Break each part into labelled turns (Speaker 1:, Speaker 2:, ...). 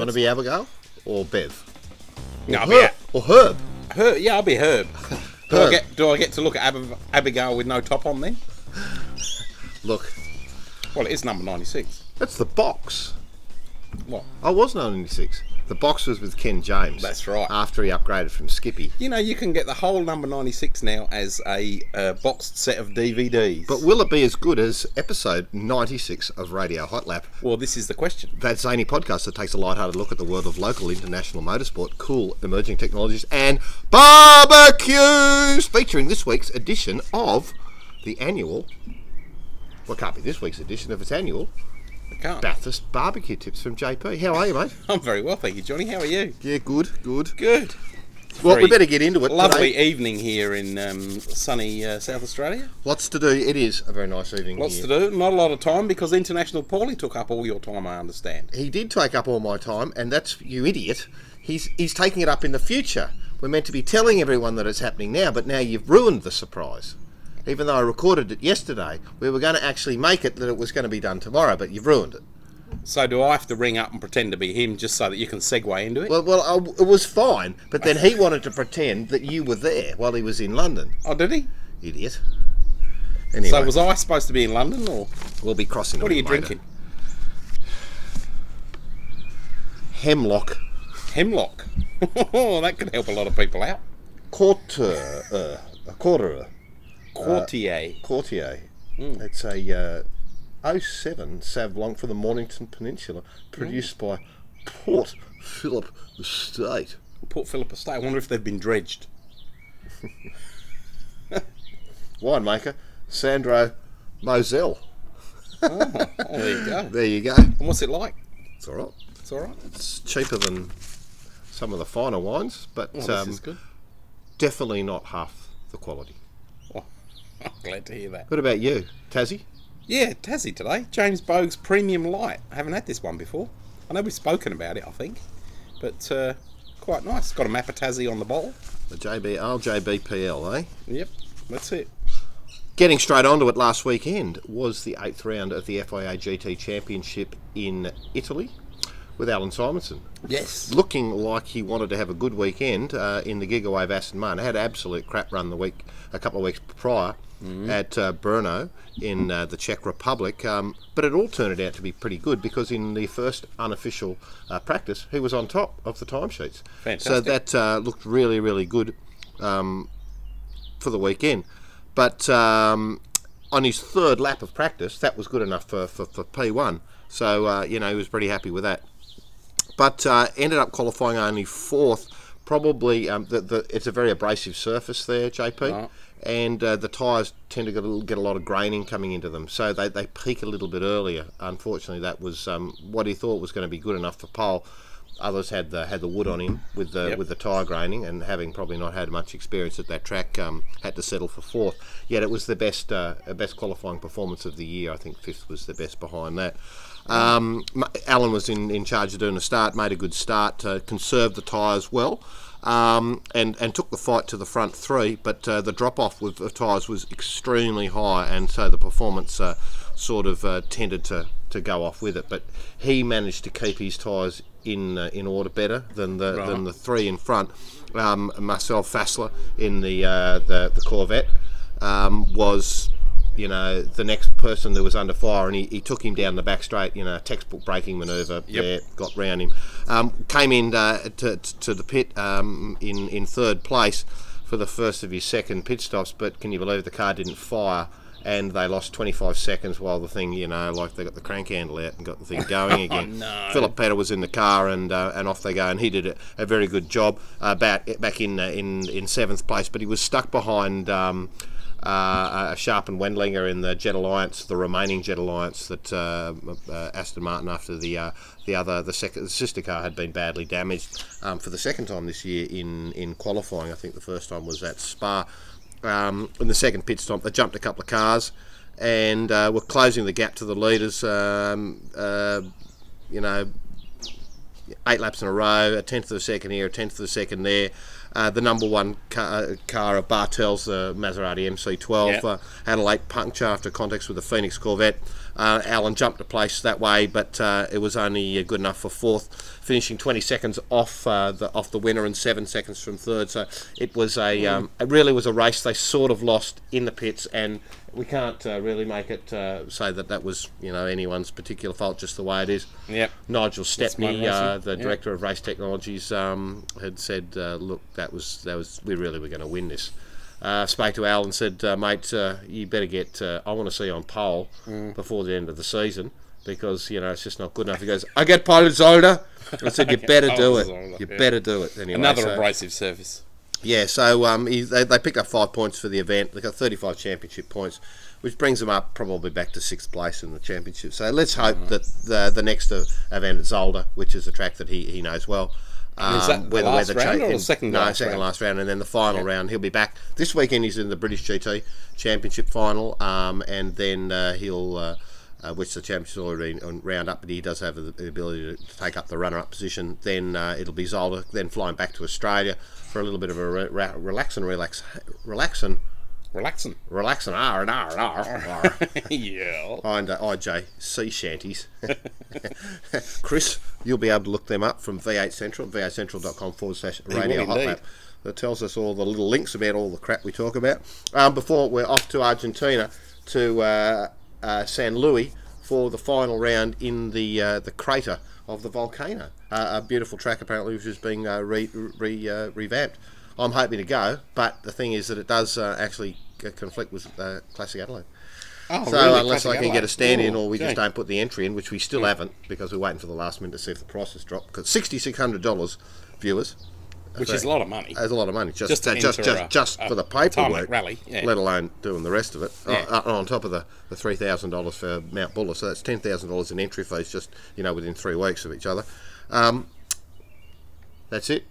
Speaker 1: You want to be Abigail or Bev?
Speaker 2: No, I'll
Speaker 1: Herb.
Speaker 2: be Herb.
Speaker 1: Or Herb?
Speaker 2: Herb. Yeah, I'll be Herb. Do I get Do I get to look at Ab- Abigail with no top on then?
Speaker 1: Look,
Speaker 2: Well, it is number ninety six.
Speaker 1: that's the box.
Speaker 2: What?
Speaker 1: I was 96. The box was with Ken James.
Speaker 2: That's right.
Speaker 1: After he upgraded from Skippy.
Speaker 2: You know, you can get the whole number ninety six now as a uh, boxed set of DVDs.
Speaker 1: But will it be as good as episode 96 of Radio Hot Lap?
Speaker 2: well, this is the question.
Speaker 1: That zany podcast that takes a light-hearted look at the world of local international motorsport, cool emerging technologies, and barbecues, featuring this week's edition of the annual. Well, it can't be this week's edition if it's annual.
Speaker 2: I can't.
Speaker 1: Bathurst barbecue tips from JP. How are you, mate?
Speaker 2: I'm very well, thank you, Johnny. How are you?
Speaker 1: Yeah, good, good.
Speaker 2: Good.
Speaker 1: Well, we better get into it.
Speaker 2: Lovely
Speaker 1: today.
Speaker 2: evening here in um, sunny uh, South Australia.
Speaker 1: Lots to do. It is a very nice evening
Speaker 2: Lots
Speaker 1: here.
Speaker 2: to do. Not a lot of time because International Paulie took up all your time. I understand.
Speaker 1: He did take up all my time, and that's you idiot. He's he's taking it up in the future. We're meant to be telling everyone that it's happening now, but now you've ruined the surprise. Even though I recorded it yesterday, we were going to actually make it that it was going to be done tomorrow, but you've ruined it.
Speaker 2: So do I have to ring up and pretend to be him just so that you can segue into it?
Speaker 1: Well, well, I, it was fine, but then he wanted to pretend that you were there while he was in London.
Speaker 2: oh, did he?
Speaker 1: Idiot. Anyway,
Speaker 2: So was I supposed to be in London or
Speaker 1: we'll be crossing.
Speaker 2: what are you drinking?
Speaker 1: Hemlock
Speaker 2: Hemlock. that could help a lot of people out.
Speaker 1: Quarter, uh, a quarter,
Speaker 2: Quartier.
Speaker 1: Quartier.
Speaker 2: Hmm.
Speaker 1: It's a uh, 07 Sav Blanc for the Mornington Peninsula, produced
Speaker 2: Hmm.
Speaker 1: by Port Phillip Estate.
Speaker 2: Port Phillip Estate. I wonder if they've been dredged.
Speaker 1: Winemaker Sandro Mosele.
Speaker 2: Oh, there you go.
Speaker 1: There you go.
Speaker 2: And what's it like?
Speaker 1: It's all right.
Speaker 2: It's all right.
Speaker 1: It's cheaper than some of the finer wines, but
Speaker 2: Oh,
Speaker 1: um, definitely not half the quality.
Speaker 2: I'm glad to hear that.
Speaker 1: What about you, Tassie?
Speaker 2: Yeah, Tassie today. James Boag's Premium Light. I haven't had this one before. I know we've spoken about it, I think. But uh, quite nice. Got a map of Tassie on the bottle.
Speaker 1: The JB, LJBPL, eh?
Speaker 2: Yep, that's it.
Speaker 1: Getting straight onto it last weekend was the eighth round of the FIA GT Championship in Italy with Allan Simonsen.
Speaker 2: Yes.
Speaker 1: Looking like he wanted to have a good weekend uh, in the Gigawave Aston Martin. Had absolute crap run the week, a couple of weeks prior at uh, Brno in uh, the Czech Republic. Um, but it all turned out to be pretty good because in the first unofficial uh, practice, he was on top of the timesheets. So that uh, looked really, really good um, for the weekend. But um, on his third lap of practice, that was good enough for, for, for P1. So, uh, you know, he was pretty happy with that. But uh, ended up qualifying only fourth. Probably, um, the, the, it's a very abrasive surface there, JP.
Speaker 2: Right.
Speaker 1: And uh, the tyres tend to get a, little, get a lot of graining coming into them. So they, they peak a little bit earlier. Unfortunately, that was um, what he thought was going to be good enough for pole. Others had the had the wood on him with the
Speaker 2: Yep.
Speaker 1: with the tyre graining, and having probably not had much experience at that track, um, had to settle for fourth. Yet it was the best uh, uh, best qualifying performance of the year. I think fifth was the best behind that. Um, Allan was in, in charge of doing a start, made a good start, uh, conserved the tyres well, um, and and took the fight to the front three. But uh, the drop off with the tyres was extremely high, and so the performance uh, sort of uh, tended to, to go off with it. But he managed to keep his tyres in uh, in order better than the
Speaker 2: Right.
Speaker 1: than the three in front. Um, Marcel Fassler in the uh, the, the Corvette um, was you know, the next person that was under fire, and he, he took him down the back straight, you know, textbook braking manoeuvre.
Speaker 2: Yep.
Speaker 1: there, got round him. Um, came in uh, to, to the pit um, in, in third place for the first of his second pit stops, but can you believe the car didn't fire? And they lost 25 seconds while the thing, you know, like they got the crank handle out and got the thing going again.
Speaker 2: no.
Speaker 1: Philipp Peter was in the car and uh, and off they go, and he did a, a very good job uh, back back in uh, in in seventh place, but he was stuck behind. Um, uh, a Sharp and Wendlinger in the Jet Alliance, the remaining Jet Alliance that uh, uh, Aston Martin after the uh, the other the second the sister car had been badly damaged um, for the second time this year in in qualifying. I think the first time was at Spa. Um, in the second pit stop, they jumped a couple of cars and uh, were closing the gap to the leaders. Um, uh, you know, eight laps in a row, a tenth of a second here, a tenth of a second there. Uh, the number one car, car of Bartels, the Maserati MC12,
Speaker 2: Yeah.
Speaker 1: uh, had a late puncture after contacts with the Phoenix Corvette. Uh, Allan jumped to place that way, but uh, it was only uh, good enough for fourth, finishing 20 seconds off uh, the off the winner and seven seconds from third. So it was a um, it really was a race they sort of lost in the pits, and we can't uh, really make it uh, say that that was you know anyone's particular fault, just the way it is.
Speaker 2: Yep.
Speaker 1: Nigel Stepney, uh, the
Speaker 2: yeah.
Speaker 1: director of race technologies, um, had said, uh, "Look, that was that was we really were going to win this." Uh, spoke to Al and said, uh, "Mate, uh, you better get. Uh, I want to see you on pole
Speaker 2: Mm.
Speaker 1: before the end of the season because you know it's just not good enough." He goes, "I get pole Zolder." I said, "You better do it.
Speaker 2: Zolder,
Speaker 1: You
Speaker 2: yeah.
Speaker 1: better do it." Anyway,
Speaker 2: Another
Speaker 1: so-
Speaker 2: abrasive surface.
Speaker 1: yeah, so um, he, they, they picked up five points for the event. They got 35 championship points, which brings them up probably back to sixth place in the championship. So let's hope that the the next uh, event at Zolder, which is a track that he, he knows well. Um,
Speaker 2: is that the
Speaker 1: where
Speaker 2: last
Speaker 1: where
Speaker 2: round the
Speaker 1: in-
Speaker 2: second
Speaker 1: No,
Speaker 2: last
Speaker 1: second
Speaker 2: round?
Speaker 1: last round, and then the final round. He'll be back this weekend. He's in the British GT Championship final, um, and then uh, he'll. Uh, uh, which the championship's already on round up, but he does have the the ability to take up the runner-up position. Then uh, it'll be Zolder, then flying back to Australia for a little bit of a re- ra- relaxing, relax, relaxing,
Speaker 2: Relaxing.
Speaker 1: relaxing R and R and R R
Speaker 2: yeah.
Speaker 1: behind uh, IJ sea shanties. Chris, you'll be able to look them up from V8 Central, v8central.com forward slash radio hot lap. That tells us all the little links about all the crap we talk about. Um, before we're off to Argentina to uh, uh, San Luis for the final round in the uh, the crater of the volcano. Uh, a beautiful track apparently, which is being uh, re, re, uh, revamped. I'm hoping to go, but the thing is that it does uh, actually conflict with uh, Classic Adelaide.
Speaker 2: Oh,
Speaker 1: So
Speaker 2: really?
Speaker 1: unless I
Speaker 2: Classic
Speaker 1: can get a stand in, or we just don't put the entry in, which we still haven't because we're waiting for the last minute to see if the prices drop. Because sixty six hundred dollars, viewers,
Speaker 2: Which is a lot of money.
Speaker 1: that's a lot of money just
Speaker 2: Just
Speaker 1: uh, just just,
Speaker 2: a-
Speaker 1: just for the paperwork,
Speaker 2: rally, yeah.
Speaker 1: let alone doing the rest of it.
Speaker 2: Yeah.
Speaker 1: Uh, uh, on top of the, the three thousand dollars for Mount Buller, so that's ten thousand dollars in entry fees just you know within three weeks of each other. Um, that's it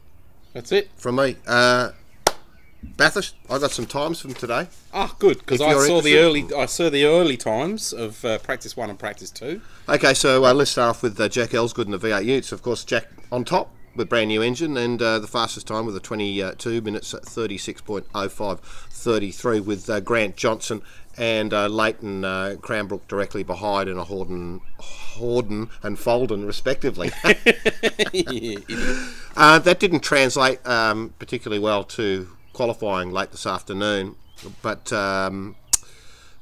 Speaker 2: That's it.
Speaker 1: from me. Uh, Bathurst, I got some times from today.
Speaker 2: Ah, good because I saw the early I saw the early times of uh, practice one and practice two.
Speaker 1: Okay, so uh, let's start off with uh, Jack Elsegood and the V8 Utes. Of course, Jack on top with brand new engine and uh, the fastest time with a 22 minutes at 36.05 33 with uh, Grant Johnson and uh, Leighton uh, Cranbrook directly behind and a Horden, Horden and Folden respectively. Uh, that didn't translate um, particularly well to qualifying late this afternoon, but um,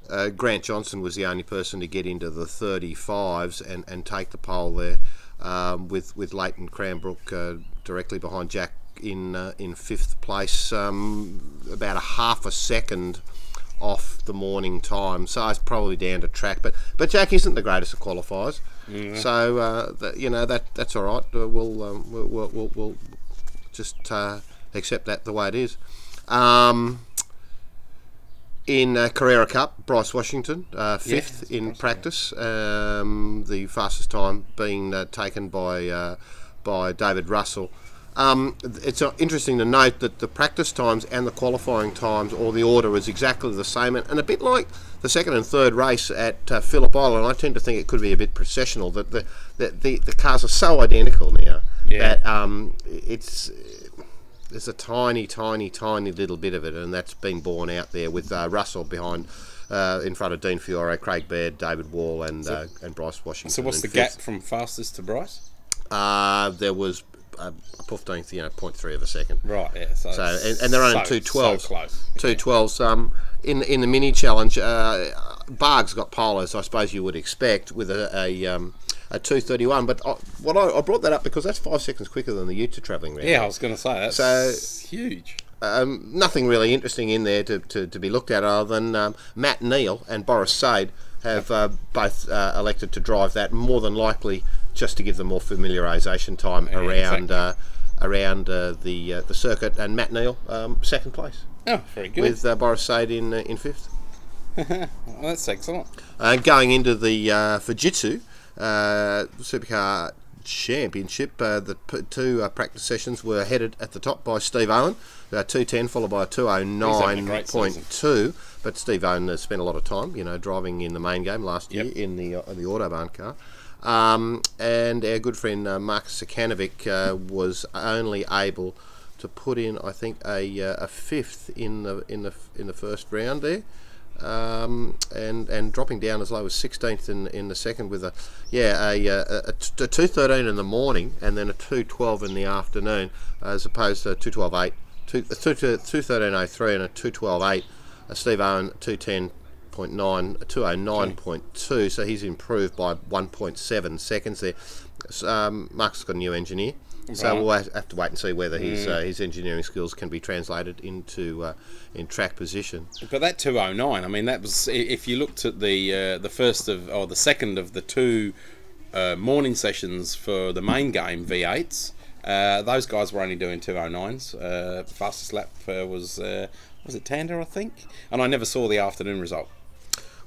Speaker 1: uh, Grant Johnson was the only person to get into the 35s and, and take the pole there, um, with with Layton Crambrook uh, directly behind Jack in uh, in fifth place, um, about a half a second off the morning time. So it's probably down to track, but but Jack isn't the greatest of qualifiers, so uh, that, you know that that's all right. Uh, we'll, um, we'll, we'll we'll just uh, accept that the way it is. Um, in uh, Carrera Cup, Bryce Washington, uh, fifth in practice. Um, the fastest time being uh, taken by uh, by David Russell. Um, it's uh, interesting to note that the practice times and the qualifying times, or the order, is exactly the same, and, and a bit like the second and third race at uh, Phillip Island. I tend to think it could be a bit processional. That the the, the, the cars are so identical now
Speaker 2: Yeah.
Speaker 1: that um, it's there's a tiny, tiny, tiny little bit of it, and that's been borne out there with uh, Russell behind, uh, in front of Dean Fiore, Craig Baird, David Wall, and uh, and Bryce Washington.
Speaker 2: So what's the
Speaker 1: fifth.
Speaker 2: gap from fastest to Bryce?
Speaker 1: Uh, there was a fifteenth, you know, 0.3 of a second.
Speaker 2: Right. Yeah. So,
Speaker 1: So and, and they're only
Speaker 2: so,
Speaker 1: two twelves.
Speaker 2: So close.
Speaker 1: Two twelves. Um, in in the mini challenge, uh, Barg's got pole as I suppose you would expect with a a, um, a two thirty one. But I, what I, I brought that up because that's five seconds quicker than the Ute travelling round.
Speaker 2: Yeah, I was going to say that's
Speaker 1: So-
Speaker 2: huge.
Speaker 1: um, nothing really interesting in there to, to, to be looked at other than um, Matt Neal and Boris Said have uh, both uh, elected to drive that more than likely just to give them more familiarisation time around
Speaker 2: exactly.
Speaker 1: uh, around uh, the uh, the circuit and Matt Neal um, second place.
Speaker 2: Oh, very good.
Speaker 1: with uh, Boris Said in uh, in fifth.
Speaker 2: Well, that's excellent.
Speaker 1: Uh, going into the uh, Fujitsu uh, Supercar Championship, uh, the p- two uh, practice sessions were headed at the top by Steve Owen, uh, 210 followed by a
Speaker 2: having a great
Speaker 1: 209.2. But Steve Owen has spent a lot of time, you know, driving in the main game last
Speaker 2: Yep.
Speaker 1: year in the uh, the Autobahn car. Um, and our good friend uh, Marcus Zukanovic uh, was only able to put in, I think, a, uh, a fifth in the in the in the first round there, um, and and dropping down as low as 16th in, in the second with a yeah a, uh, a, a, t- a 213 in the morning and then a 212 in the afternoon as opposed to 212 and a two twelve eight a Steve Owen 210 209.9, 209.2, so he's improved by 1.7 seconds there. So, um, Mark's got a new engineer, so we'll have to wait and see whether mm. his uh, his engineering skills can be translated into uh, in track position.
Speaker 2: But that 209, I mean, that was if you looked at the uh, the first of or the second of the two uh, morning sessions for the main game V8s. Uh, those guys were only doing 209s. Uh, fastest lap was was it Tander, I think? And I never saw the afternoon result.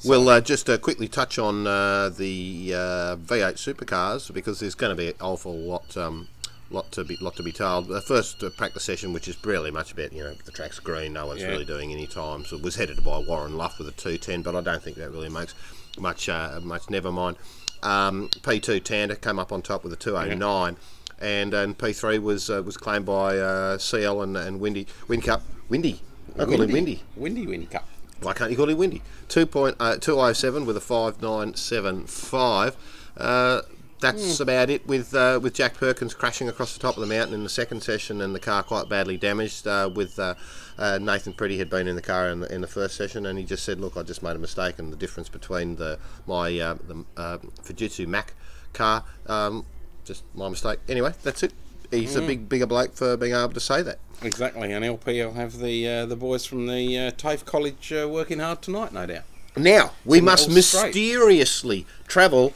Speaker 1: We'll uh, just uh, quickly touch on uh, the uh, V8 supercars because there's going to be an awful lot. Um, Lot to be, lot to be told. The first uh, practice session, which is really much about, you know, the track's green, no one's
Speaker 2: Yeah.
Speaker 1: really doing any time. So it was headed by Warren Luff with a 210, but I don't think that really makes much, uh, much. Never mind. Um, P2 Tander came up on top with a 209, and and P3 was uh, was claimed by uh, CL and, and Windy Windcup. Windy, I call him Windy.
Speaker 2: Windy Win Cup.
Speaker 1: Why can't you call it windy? 2.207 with a 5975. Uh, that's about it with uh, with Jack Perkins crashing across the top of the mountain in the second session and the car quite badly damaged. Uh, with uh, uh, Nathan Pretty had been in the car in the, in the first session and he just said, "Look, I just made a mistake and the difference between the my uh, the uh, Fujitsu Mac car, um, just my mistake." Anyway, that's it. He's a big bigger bloke for being able to say that.
Speaker 2: Exactly, and LP will have the uh, the boys from the uh, TAFE College uh, working hard tonight, no doubt.
Speaker 1: Now we
Speaker 2: And
Speaker 1: must
Speaker 2: all straight.
Speaker 1: mysteriously travel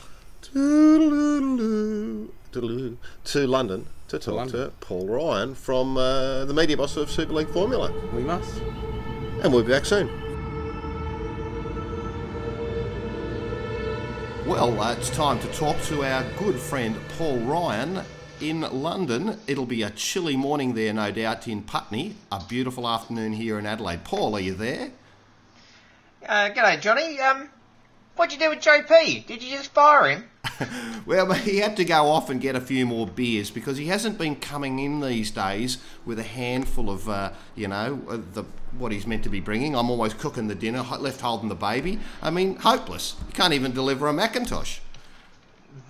Speaker 1: to, to London to talk to, Paul Ryan from uh, the media boss of Super League Formula,
Speaker 2: We must.
Speaker 1: and we'll be back soon. Well, uh, it's time to talk to our good friend Paul Ryan in London. It'll be a chilly morning there, no doubt, in Putney. A beautiful afternoon here in Adelaide. Paul, are you there?
Speaker 3: Uh, g'day, Johnny. Um, what'd you do with JP? Did you just fire him?
Speaker 1: Well, he had to go off and get a few more beers because he hasn't been coming in these days with a handful of, uh, you know, uh, the what he's meant to be bringing. I'm always cooking the dinner, left holding the baby. I mean, hopeless. You can't even deliver a Macintosh.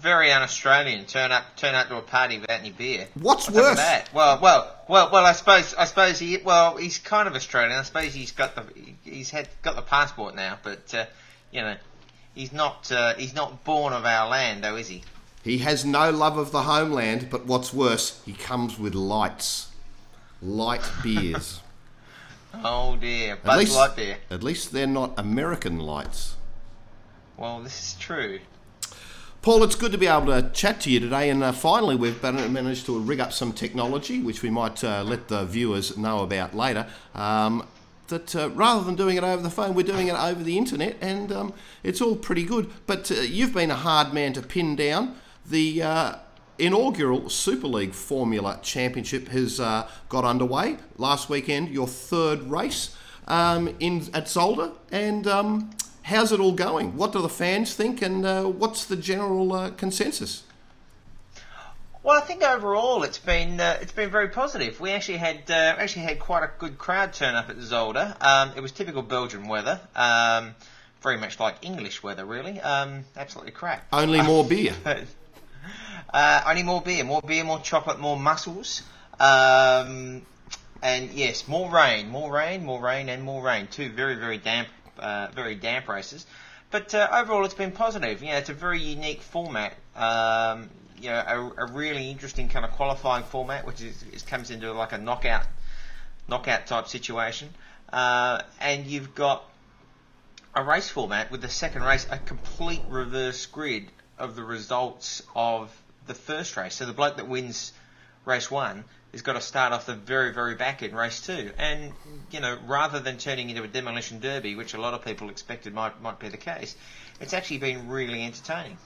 Speaker 3: Very un-Australian. Turn up, turn up to a party without any beer.
Speaker 1: What's
Speaker 3: What's
Speaker 1: worse?
Speaker 3: that? Well, well, well, well. I suppose, I suppose he. Well, he's kind of Australian. I suppose he's got the, he's had got the passport now, but uh, you know, he's not, uh, he's not born of our land, though, is he?
Speaker 1: He has no love of the homeland, but what's worse, he comes with lights. Light beers.
Speaker 3: Oh dear, Bud Light beer.
Speaker 1: at least they're not American lights.
Speaker 3: Well, this is true.
Speaker 1: Paul, it's good to be able to chat to you today, and uh, finally we've managed to rig up some technology, which we might uh, let the viewers know about later. Um, that uh, rather than doing it over the phone, we're doing it over the internet, and um, it's all pretty good. But uh, you've been a hard man to pin down. The uh, inaugural Super League Formula Championship has uh, got underway last weekend. Your third race um, in at Zolder, and um, how's it all going? What do the fans think, and uh, what's the general uh, consensus?
Speaker 3: Well, I think overall it's been uh, it's been very positive. We actually had uh, actually had quite a good crowd turn up at Zolder. Um, it was typical Belgian weather, um, very much like English weather, really. Um, absolutely crap.
Speaker 1: Only more beer.
Speaker 3: uh, only more beer, more beer, more chocolate, more mussels. Um, and yes, more rain, more rain, more rain, and more rain. Two very, very damp, uh, very damp races. But uh, overall, it's been positive. You know, it's a very unique format. Um, you know, a, a really interesting kind of qualifying format, which is, is comes into like a knockout, knockout type situation. Uh, and you've got a race format with the second race a complete reverse grid of the results of the first race. So the bloke that wins race one has got to start off the very, very back in race two. And, you know, rather than turning into a demolition derby, which a lot of people expected might, might be the case, it's actually been really entertaining.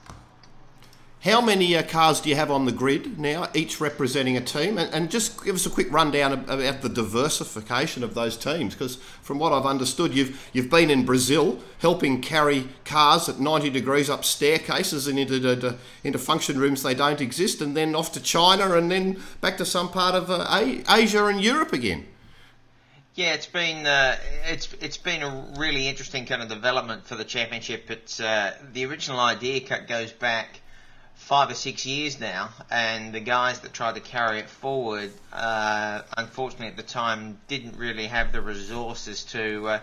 Speaker 1: How many uh, cars do you have on the grid now, each representing a team? And, and just give us a quick rundown about the diversification of those teams, because from what I've understood, you've you've been in Brazil helping carry cars at 90 degrees up staircases and into the, into function rooms they don't exist, and then off to China, and then back to some part of uh, Asia and Europe again.
Speaker 3: Yeah, it's been uh, it's it's been a really interesting kind of development for the championship. It's uh, the original idea goes back five or six years now, and the guys that tried to carry it forward, uh, unfortunately at the time, didn't really have the resources to uh,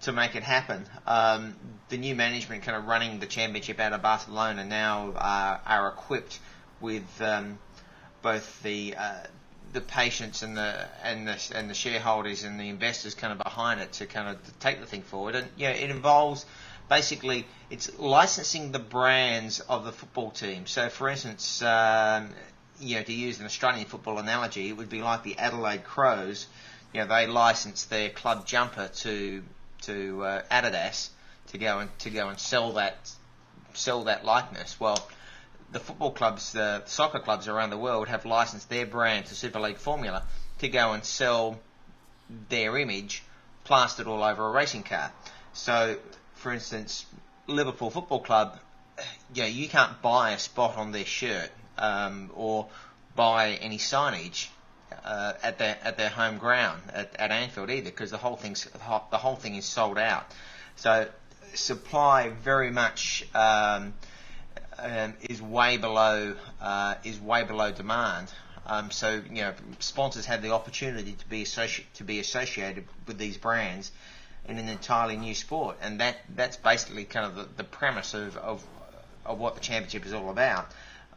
Speaker 3: to make it happen. Um, the new management kind of running the championship out of Barcelona now uh, are equipped with um, both the uh, the patients and the and the and the shareholders and the investors kind of behind it to kind of take the thing forward. And yeah, it involves basically it's licensing the brands of the football team. So, for instance, um, you know, to use an Australian football analogy, it would be like the Adelaide Crows. You know, they license their club jumper to to uh, Adidas to go and to go and sell that sell that likeness. Well, the football clubs, the soccer clubs around the world have licensed their brand to Super League Formula to go and sell their image plastered all over a racing car. So, for instance, Liverpool Football Club, you you can't buy a spot on their shirt um, or buy any signage uh, at their at their home ground at, at Anfield either because the whole thing's the whole thing is sold out. So supply very much um, um, is way below uh, is way below demand. Um, so you know sponsors have the opportunity to be associ- to be associated with these brands in an entirely new sport, and that that's basically kind of the, the premise of, of of what the championship is all about.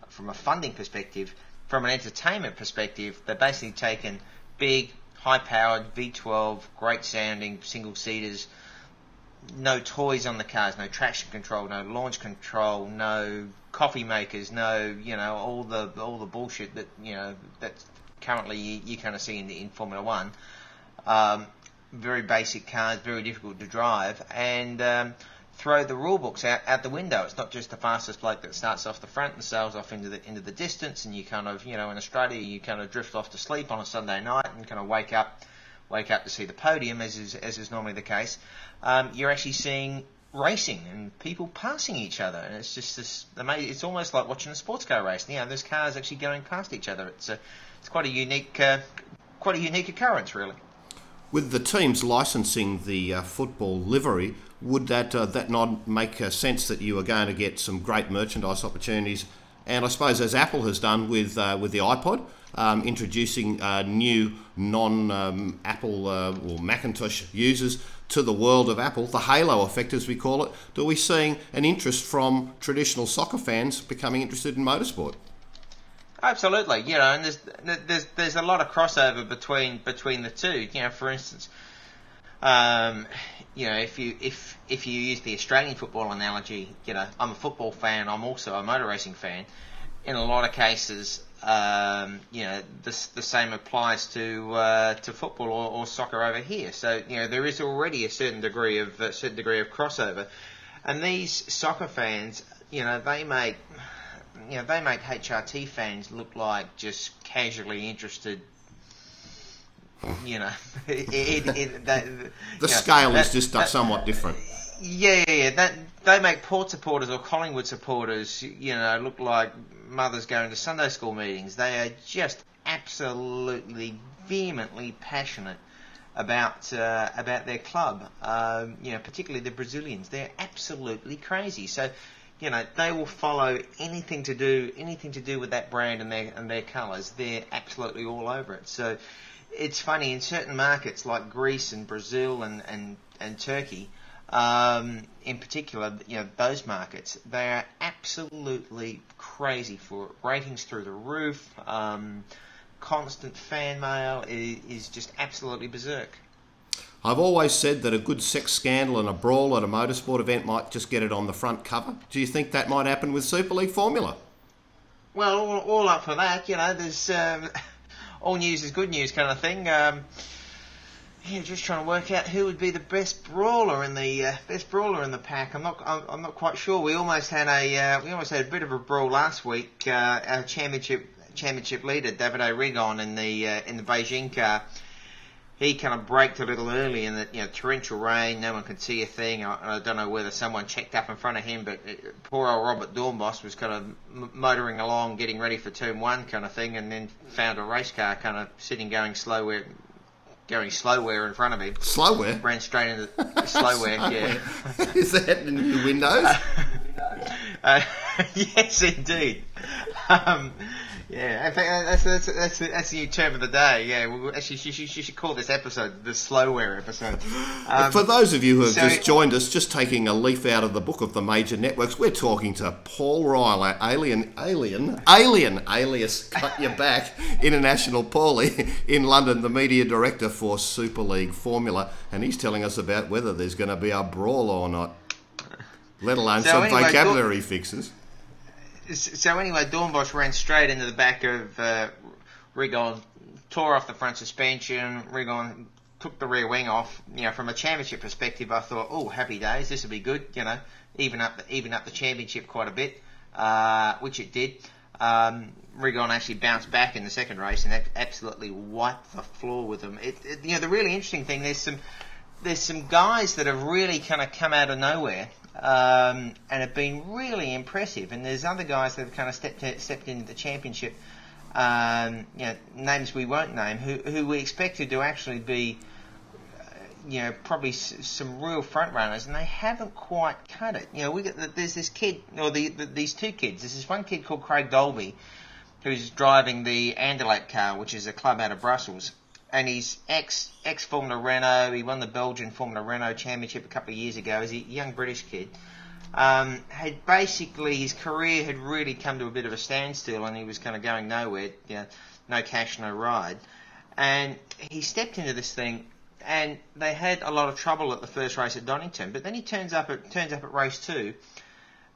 Speaker 3: From a funding perspective, from an entertainment perspective, they've basically taken big, high-powered V12, great sounding single seaters, no toys on the cars, no traction control, no launch control, no coffee makers, no you know all the all the bullshit that you know that currently you, you kind of see in, in Formula One. Um, very basic cars, very difficult to drive, and um, throw the rule books out, out the window. It's not just the fastest bloke that starts off the front and sails off into the into the distance, and you kind of you know in Australia you kind of drift off to sleep on a Sunday night and kind of wake up wake up to see the podium, as is as is normally the case. Um, you're actually seeing racing and people passing each other, and it's just this. amazing. It's almost like watching a sports car race. You know, there's cars actually going past each other. It's a, it's quite a unique, uh, quite a unique occurrence, really.
Speaker 1: With the teams licensing the uh, football livery, would that uh, that not make uh, sense that you are going to get some great merchandise opportunities? And I suppose as Apple has done with uh, with the iPod, um, introducing uh, new non-Apple um, or Macintosh users to the world of Apple, the halo effect as we call it. Do we seeing an interest from traditional soccer fans becoming interested in motorsport?
Speaker 3: Absolutely, you know, and there's there's there's a lot of crossover between between the two. You know, for instance, um, you know, if you if if you use the Australian football analogy, you know, I'm a football fan. I'm also a motor racing fan. In a lot of cases, um, you know, this, the same applies to uh, to football or, or, soccer over here. So you know, there is already a certain degree of certain degree of crossover, and these soccer fans, you know, they make you know they make HRT fans look like just casually interested. You know, it, it, it, that,
Speaker 1: the
Speaker 3: you know,
Speaker 1: scale
Speaker 3: that,
Speaker 1: is just
Speaker 3: that,
Speaker 1: somewhat different.
Speaker 3: Yeah, yeah, yeah. That they make Port supporters or Collingwood supporters, you know, look like mothers going to Sunday school meetings. They are just absolutely vehemently passionate about uh, about their club. Um, you know, particularly the Brazilians. They're absolutely crazy. So, you know, they will follow anything to do anything to do with that brand and their and their colours. They're absolutely all over it. So, it's funny in certain markets like Greece and Brazil and and and Turkey. Um, in particular, you know, those markets, they are absolutely crazy for it. Ratings through the roof, um, constant fan mail is, is, just absolutely berserk.
Speaker 1: I've always said that a good sex scandal and a brawl at a motorsport event might just get it on the front cover. Do you think that might happen with Super League Formula?
Speaker 3: well, all, all up for that. You know, there's um, all news is good news kind of thing. Um, yeah, just trying to work out who would be the best brawler in the uh, best brawler in the pack. I'm not I'm, I'm not quite sure. We almost had a uh, we almost had a bit of a brawl last week. Uh, our championship championship leader Davide Rigon in the uh, in the Beijing car. He kind of braked a little early in the you know torrential rain. No one could see a thing. I, I don't know whether someone checked up in front of him, but uh, poor old Robert Doornbos was kind of m- motoring along, getting ready for turn one kind of thing, and then found a race car kind of sitting going slow where going slowware in front of him.
Speaker 1: Slowware?
Speaker 3: Ran straight into slowware. yeah.
Speaker 1: Is that happening in the windows?
Speaker 3: Uh, yes, indeed. Um, yeah, in fact, that's, that's, that's, that's the new term of the day. Yeah, we actually, should, you should call this episode the slowware episode. Um,
Speaker 1: For those of you who have
Speaker 3: so-
Speaker 1: just joined us, just taking a leaf out of the book of the major networks, we're talking to Paul Ryler, alien, alien, alien, alias Cut Your Back, International Paulie in London, the media director for Super League Formula, and he's telling us about whether there's going to be a brawl or not, let alone
Speaker 3: So
Speaker 1: some
Speaker 3: anyway, go-
Speaker 1: vocabulary fixes.
Speaker 3: So anyway, Doornbos ran straight into the back of uh, Rigon, tore off the front suspension. Rigon took the rear wing off. You know, from a championship perspective, I thought, oh, happy days, this will be good. You know, even up the, even up the championship quite a bit, uh, which it did. Um, Rigon actually bounced back in the second race and absolutely wiped the floor with them. It, it, you know, the really interesting thing there's some there's some guys that have really kind of come out of nowhere um, and have been really impressive, and there's other guys that have kind of stepped stepped into the championship. Um, you know, names we won't name, who who we expected to actually be, uh, you know, probably s- some real front runners, and they haven't quite cut it. You know, we got, there's this kid, or the, the these two kids. There's this one kid called Craig Dolby, who's driving the Anderlecht car, which is a club out of Brussels. And he's ex ex Formula Renault. He won the Belgian Formula Renault Championship a couple of years ago. He's a young British kid. Um, had basically his career had really come to a bit of a standstill, and he was kind of going nowhere. You know, no cash, no ride. And he stepped into this thing, and they had a lot of trouble at the first race at Donington. But then he turns up at turns up at race two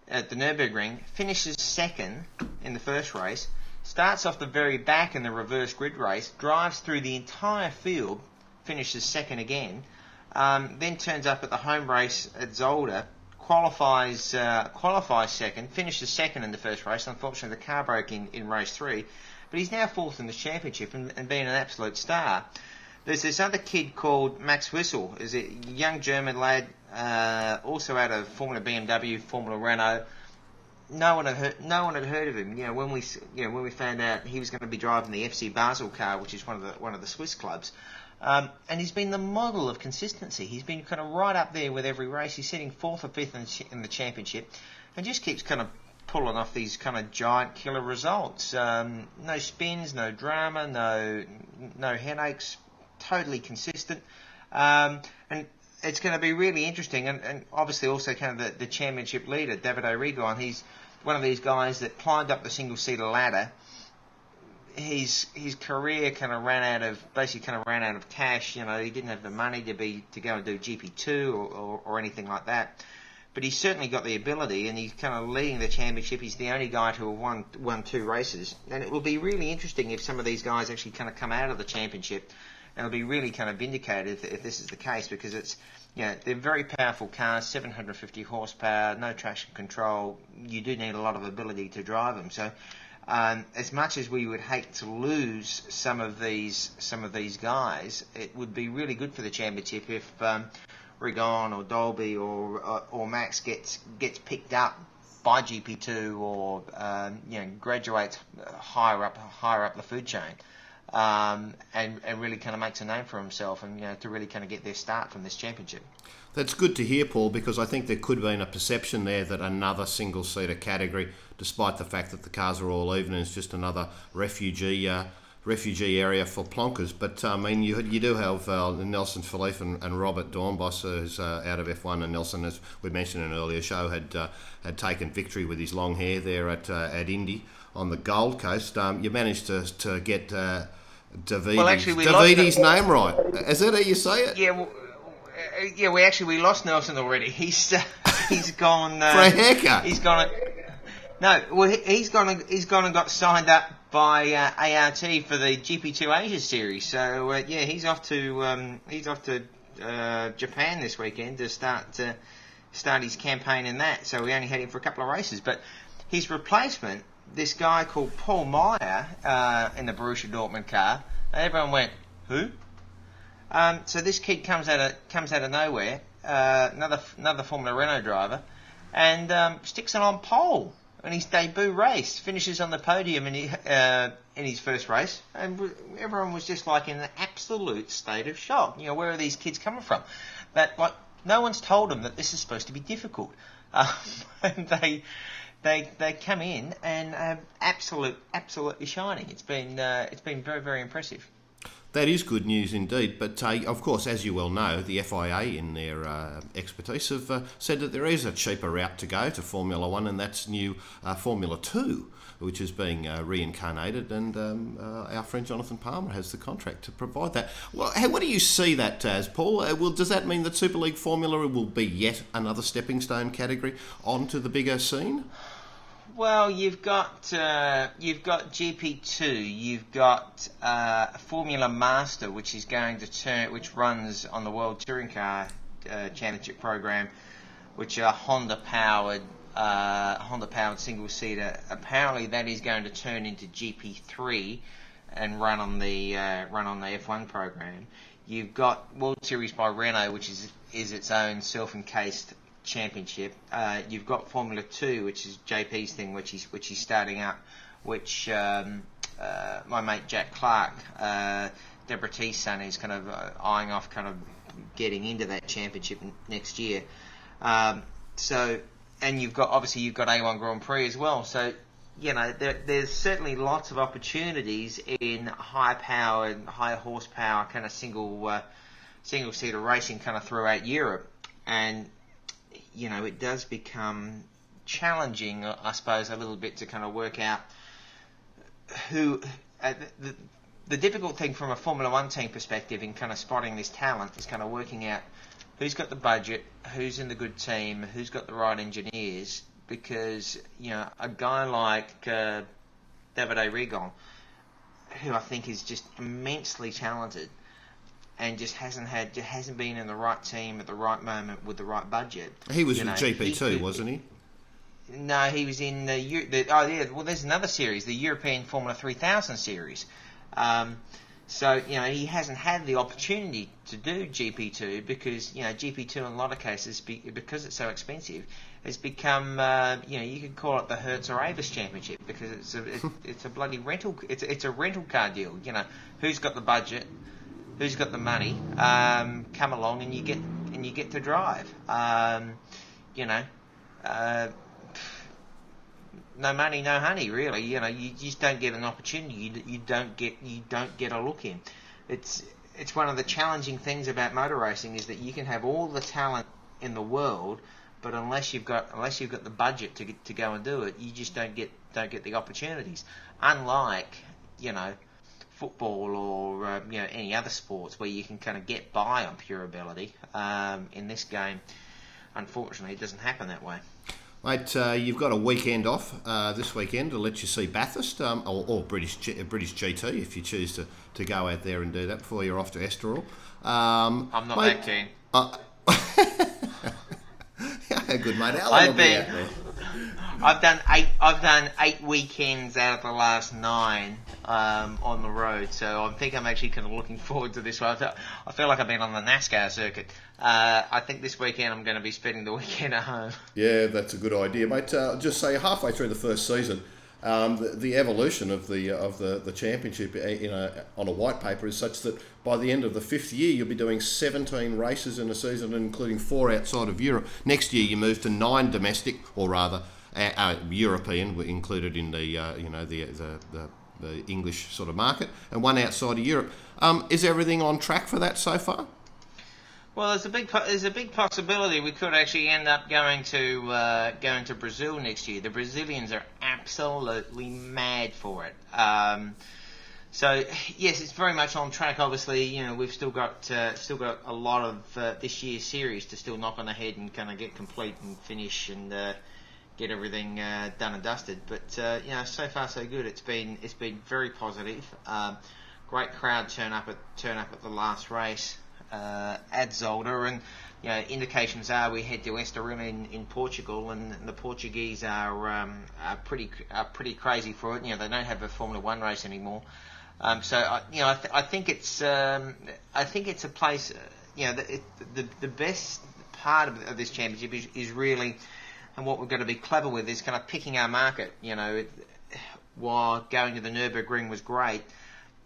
Speaker 3: at the Nurburgring, finishes second in the first race, starts off the very back in the reverse grid race, drives through the entire field, finishes second again, um, then turns up at the home race at Zolder, qualifies uh, qualifies second, finishes second in the first race. Unfortunately, the car broke in, in race three, but he's now fourth in the championship and, and being an absolute star. There's this other kid called Max Wissel, is a young German lad, uh, also out of Formula BMW, Formula Renault. No one had heard, no one had heard of him. You know, when we, you know, when we found out he was going to be driving the FC Basel car, which is one of the one of the Swiss clubs, um, and he's been the model of consistency. He's been kind of right up there with every race. He's sitting fourth or fifth in, the in the championship, and just keeps kind of pulling off these kind of giant killer results. Um, no spins, no drama, no no headaches. Totally consistent, um, and it's going to be really interesting. And, and obviously also kind of the, the championship leader, Davide Rigon. He's one of these guys that climbed up the single seater ladder his his career kind of ran out of basically kind of ran out of cash. You know, he didn't have the money to be to go and do GP two or, or, or anything like that. But he's certainly got the ability, and he's kind of leading the championship. He's the only guy to have won won two races, and it will be really interesting if some of these guys actually kind of come out of the championship, and it'll be really kind of vindicated if, if this is the case because it's know, they're very powerful cars, 750 horsepower, no traction control. You do need a lot of ability to drive them. So, um, as much as we would hate to lose some of these some of these guys, it would be really good for the championship if um, Rigon or Dolby or uh, or Max gets gets picked up by GP2 or um, you know graduates higher up higher up the food chain. Um, and, and really kind of makes a name for himself, and you know to really kind of get their start from this championship.
Speaker 1: That's good to hear, Paul, because I think there could have been a perception there that another single seater category, despite the fact that the cars are all even, is just another refugee uh, refugee area for plonkers. But I mean, you you do have uh, Nelson Philippe and, and Robert Doornbos, who's uh, out of F1, and Nelson, as we mentioned in an earlier show, had uh, had taken victory with his long hair there at uh, at Indy on the Gold Coast. Um, you managed to to get. Uh,
Speaker 3: Well, actually, we the-
Speaker 1: name right. Is that how you say it?
Speaker 3: Yeah, well, uh, yeah, we actually we lost Nelson already. He's uh, he's gone
Speaker 1: For a
Speaker 3: uh,
Speaker 1: haircut.
Speaker 3: He's gone. No, well, he- he's gone. and- He's gone and got signed up by uh, ART for the GP2 Asia series. So uh, yeah, he's off to um, he's off to uh, Japan this weekend to start start his campaign in that. So we only had him for a couple of races, but his replacement, this guy called Paul Meijer uh, in the Borussia Dortmund car, everyone went who? Um, so this kid comes out of comes out of nowhere, uh, another another Formula Renault driver, and um, sticks it on pole in his debut race. Finishes on the podium in his, uh, in his first race, and everyone was just like in an absolute state of shock. You know, where are these kids coming from? But like, no one's told them that this is supposed to be difficult, um, and they. They, they come in and are absolute absolutely shining. It's been uh, it's been very very impressive.
Speaker 1: That is good news indeed. But uh, of course, as you well know, the FIA, in their uh, expertise, have uh, said that there is a cheaper route to go to Formula One, and that's new uh, Formula Two, which is being uh, reincarnated. And um, uh, our friend Jonathan Palmer has the contract to provide that. Well, what do you see that as, Paul? Well, does that mean that Super League Formula will be yet another stepping stone category onto the bigger scene?
Speaker 3: Well, you've got uh, you've got GP2, you've got uh, Formula Master, which is going to turn, which runs on the World Touring Car uh, Championship program, which are Honda powered uh, Honda powered single seater. Apparently, that is going to turn into GP3 and run on the uh, run on the F1 program. You've got World Series by Renault, which is is its own self-encased championship. Uh, you've got Formula Two, which is JP's thing, which he's which he's starting up, which um, uh, my mate Jack Clark, uh, Deborah T's son, is kind of uh, eyeing off, kind of getting into that championship next year. Um, so, and you've got obviously you've got A1 Grand Prix as well. So, you know, there, there's certainly lots of opportunities in high-powered, high horsepower kind of single uh, single seater racing kind of throughout Europe, and you know, it does become challenging, I suppose, a little bit to kind of work out who. Uh, the, the difficult thing from a Formula One team perspective in kind of spotting this talent is kind of working out who's got the budget, who's in the good team, who's got the right engineers. Because you know, a guy like uh, Davide Rigon, who I think is just immensely talented, and just hasn't had, just hasn't been in the right team at the right moment with the right budget.
Speaker 1: He was
Speaker 3: You
Speaker 1: with
Speaker 3: know,
Speaker 1: GP2, wasn't he?
Speaker 3: No, he was in the, the oh yeah. Well, there's another series, the European Formula 3000 series. Um, so you know he hasn't had the opportunity to do GP2 because you know GP2 in a lot of cases be, because it's so expensive has become uh, you know you could call it the Hertz or Avis Championship because it's a it, it's a bloody rental it's it's a rental car deal. You know who's got the budget, who's got the money, um, come along and you get and you get to drive. Um, you know. Uh, no money, no honey. Really, you know, you just don't get an opportunity. You, you don't get you don't get a look in. It's it's one of the challenging things about motor racing is that you can have all the talent in the world, but unless you've got unless you've got the budget to get, to go and do it, you just don't get don't get the opportunities. Unlike you know football or um, you know any other sports where you can kind of get by on pure ability. Um, in this game, unfortunately, it doesn't happen that way.
Speaker 1: Mate, uh, you've got a weekend off uh, this weekend to let you see Bathurst um, or, or British G- uh, British GT if you choose to, to go out there and do that before you're off to Estoril. Um,
Speaker 3: I'm not
Speaker 1: mate,
Speaker 3: that keen.
Speaker 1: Uh, yeah, good mate.
Speaker 3: I've been-
Speaker 1: out there.
Speaker 3: I've done eight. I've done eight weekends out of the last nine um, on the road, so I think I'm actually kind of looking forward to this one. I feel, I feel like I've been on the NASCAR circuit. Uh, I think this weekend I'm going to be spending the weekend at home.
Speaker 1: Yeah, that's a good idea, mate. Uh, just say halfway through the first season, um, the, the evolution of the of the, the championship uh, in a, on a white paper is such that by the end of the fifth year, you'll be doing 17 races in a season, including four outside of Europe. Next year, you move to nine domestic, or rather, uh, European, were included in the uh, you know the, the the the English sort of market, and one outside of Europe. Um, is everything on track for that so far?
Speaker 3: Well, there's a big there's a big possibility we could actually end up going to uh, going to Brazil next year. The Brazilians are absolutely mad for it. Um, so yes, it's very much on track. Obviously, you know we've still got uh, still got a lot of uh, this year's series to still knock on the head and kind of get complete and finish and uh, get everything uh, done and dusted. But uh, you know, so far so good. It's been it's been very positive. Um, great crowd turn up at turn up at the last race uh, at Zolder, and you know indications are we head to Estoril in, in Portugal, and the Portuguese are um, are pretty are pretty crazy for it. You know, they don't have a Formula One race anymore. Um, so I, you know, I, th- I think it's um, I think it's a place. Uh, you know, the, it, the the best part of, of this championship is, is really, and what we've got to be clever with is kind of picking our market. You know, while going to the Nurburgring was great,